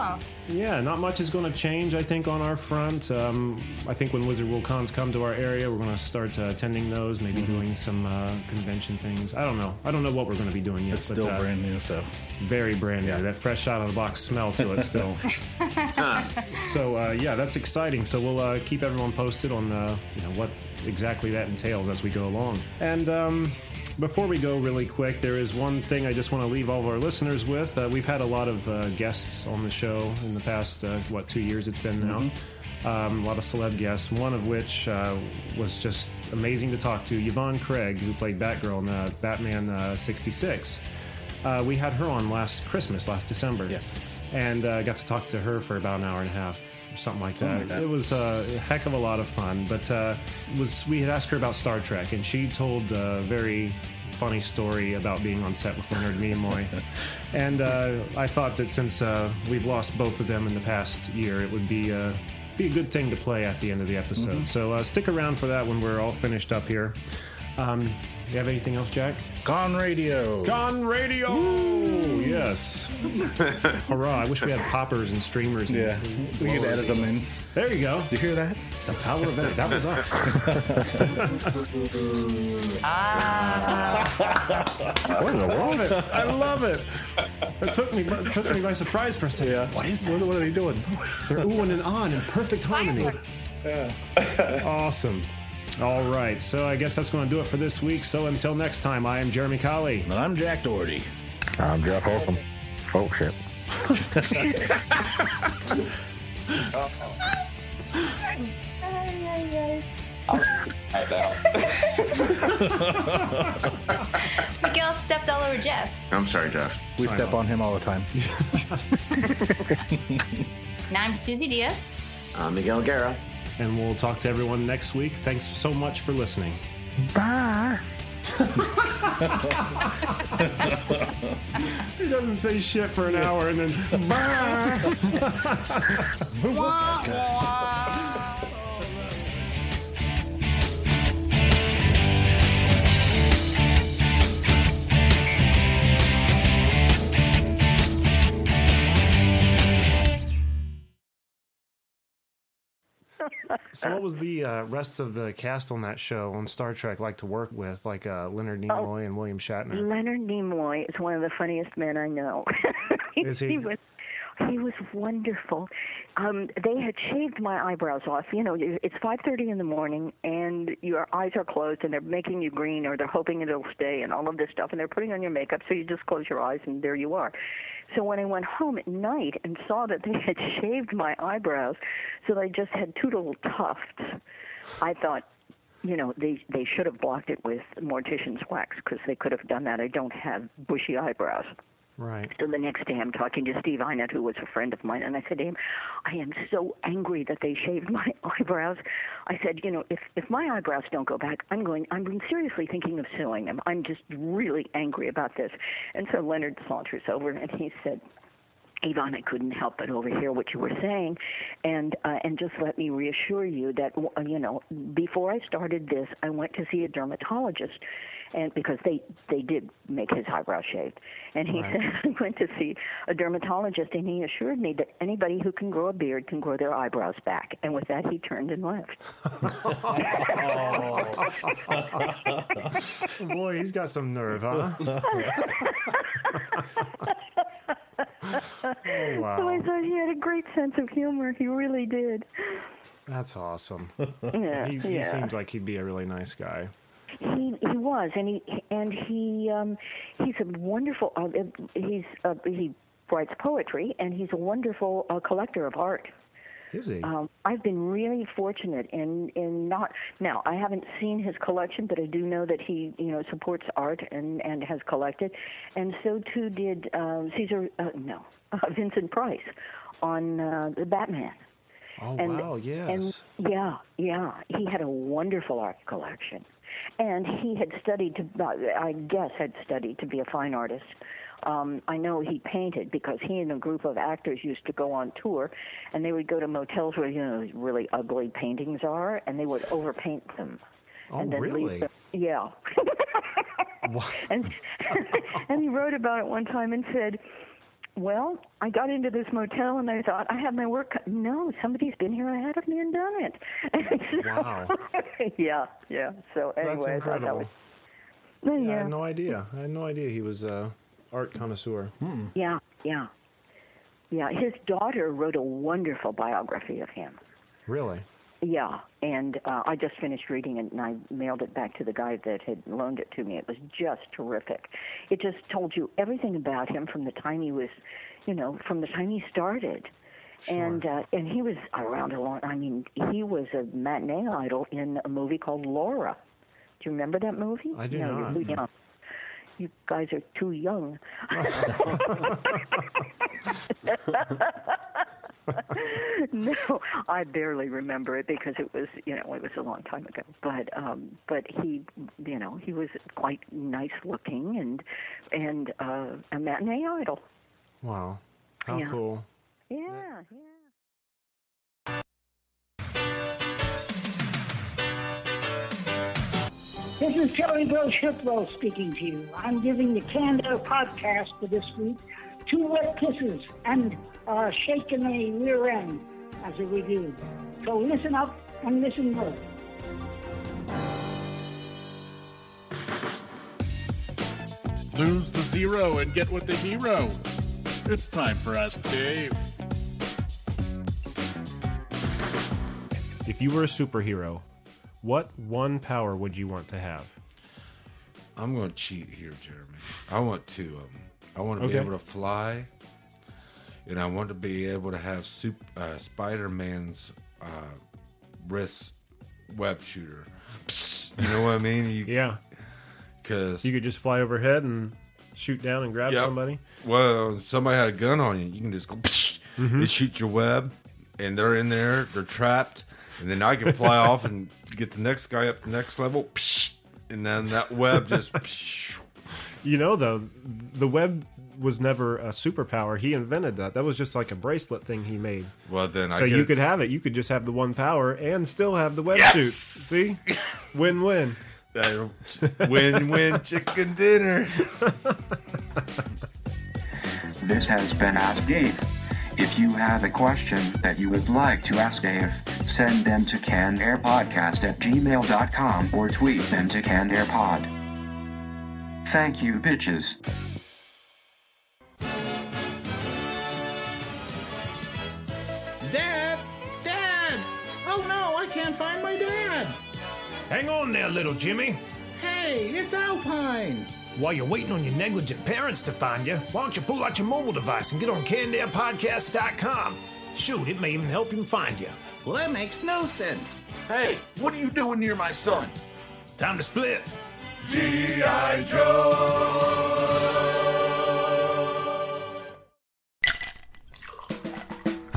Oh, yeah, not much is going to change, I think, on our front. Um, I think when Wizard World Cons come to our area, we're going to start uh, attending those, maybe doing some uh, convention things. I don't know. I don't know what we're going to be doing yet. It's but, still uh, brand new, so very brand new. Yeah. That fresh out of the box smell to it still. so uh, yeah, that's exciting. So we'll uh, keep everyone posted on uh, you know what exactly that entails as we go along. And um, before we go, really quick, there is one thing I just want to leave all of our listeners with. Uh, we've had a lot of uh, guests on the show in the past uh, what two years it's been now. Um, a lot of celeb guests, one of which uh, was just amazing to talk to. Yvonne Craig, who played Batgirl in uh, Batman uh, 66. Uh, we had her on last Christmas, last December. Yes. And uh, got to talk to her for about an hour and a half, or something like that. Something like that. It was uh, a heck of a lot of fun. But uh, was we had asked her about Star Trek, and she told a very funny story about being on set with Leonard Nimoy. and uh, I thought that since uh, we've lost both of them in the past year, it would be uh, be a good thing to play at the end of the episode. Mhm. So uh, stick around for that when we're all finished up here. Um, you have anything else, Jack? Con Radio. Con Radio. Yes. Hurrah! I wish we had poppers and streamers. And Yeah, we could edit them in. There you go. You hear that? The power of edit. That was us. ah. what in the world? love it. I love it. It took me it took me by surprise for a second. What is that? What, what are they doing? They're oohing and on in perfect harmony. Yeah. awesome. All right, so I guess that's going to do it for this week. So until next time, I am Jeremy Colley. And I'm Jack Doherty. I'm Jeff Holcomb. Oh, shit. Miguel stepped all over Jeff. I'm sorry, Jeff. We step on him all the time. Now I'm Suzy Dias. Uh, Miguel Guerra. And we'll talk to everyone next week. Thanks so much for listening. Bye. he doesn't say shit for an hour and then bye. Who was that guy? So, what was the uh, rest of the cast on that show on Star Trek like to work with, like uh, Leonard Nimoy and William Shatner? Leonard Nimoy is one of the funniest men I know. Is he? was he was wonderful. Um, they had shaved my eyebrows off. You know, it's 5:30 in the morning, and your eyes are closed, and they're making you green, or they're hoping it'll stay, and all of this stuff, and they're putting on your makeup, so you just close your eyes, and there you are. So when I went home at night and saw that they had shaved my eyebrows, so they just had two little tufts, I thought, you know, they they should have blocked it with mortician's wax because they could have done that. I don't have bushy eyebrows. Right. So the next day, I'm talking to Steve Ihnat, who was a friend of mine, and I said to him, "I am so angry that they shaved my eyebrows." I said, "You know, if if my eyebrows don't go back, I'm going. I'm seriously thinking of suing them. I'm just really angry about this." And so Leonard saunters over and he said, Yvonne, I couldn't help but overhear what you were saying, and uh, and just let me reassure you that you know before I started this, I went to see a dermatologist, and because they they did make his eyebrows shaved, and he Right. said went to see a dermatologist, and he assured me that anybody who can grow a beard can grow their eyebrows back, and with that he turned and left. Oh. Boy, he's got some nerve, huh? Oh, wow. So I thought he had a great sense of humor. He really did. That's awesome. Yeah, he, he yeah. seems like he'd be a really nice guy. He he was, and he and he um, he's a wonderful. Uh, he's uh, he writes poetry, and he's a wonderful uh, collector of art. Is he? Um, I've been really fortunate in in not now. I haven't seen his collection, but I do know that he you know supports art and and has collected, and so too did um, Caesar. Uh, no, uh, Vincent Price on uh, the Batman. Oh and, wow, yes. And yeah, yeah, he had a wonderful art collection, and he had studied to, uh, I guess, had studied to be a fine artist. Um, I know he painted because he and a group of actors used to go on tour, and they would go to motels where you know really ugly paintings are, and they would overpaint them. Oh, and then leave them- yeah. and and he wrote about it one time and said, "Well, I got into this motel and I thought I had my work. cut- No, somebody's been here ahead of me and done it." And so- Wow. yeah, yeah. So anyway, That's I that incredible. was. Well, Yeah, I had no idea. I had no idea he was a art connoisseur. Hmm. yeah, yeah, yeah. His daughter wrote a wonderful biography of him. Really? Yeah, and uh, I just finished reading it, and I mailed it back to the guy that had loaned it to me. It was just terrific. It just told you everything about him from the time he was, you know, from the time he started, and uh, and he was around a lot. I mean, he was a matinee idol in a movie called Laura. Do you remember that movie? I do no, not. You're too young. You guys are too young. no, I barely remember it because it was, you know, it was a long time ago. But, um, but he, you know, he was quite nice looking and, and uh, a matinee idol. Wow. How Yeah. cool. Yeah, yeah. This is Charlie Bill Shipwell speaking to you. I'm giving the Canned Air podcast for this week two wet kisses and uh, shaking the rear end as a review. So listen up and listen good. Lose the zero and get with the hero. It's time for Ask Dave. If you were a superhero, what one power would you want to have? I'm going to cheat here, Jeremy. I want two of them. I want to Okay. be able to fly, and I want to be able to have uh, Spider Man's uh, wrist web shooter. Psst, you know what I mean? You, Yeah. Because You could just fly overhead and shoot down and grab Yep. somebody. Well, somebody had a gun on you. You can just go and shoot your web, and they're in there. They're trapped, and then I can fly off and get the next guy up the next level, psh, and then that web just. You know, though, the web was never a superpower. He invented that. That was just like a bracelet thing he made. Well, then I so you could have it. You could just have the one power and still have the web Yes! shoot. See, win-win. Win-win chicken dinner. This has been Ask Dave. If you have a question that you would like to ask Dave, send them to cannedairpodcast at gmail.com or tweet them to cannedairpod. Thank you, bitches. Can't find my dad! Hang on there, little Jimmy. Hey, it's Alpine! While you're waiting on your negligent parents to find you, why don't you pull out your mobile device and get on CannedAirPodcast.com? Shoot, it may even help him find you. Well, that makes no sense. Hey, what are you doing near my son? Time to split. G.I. Joe!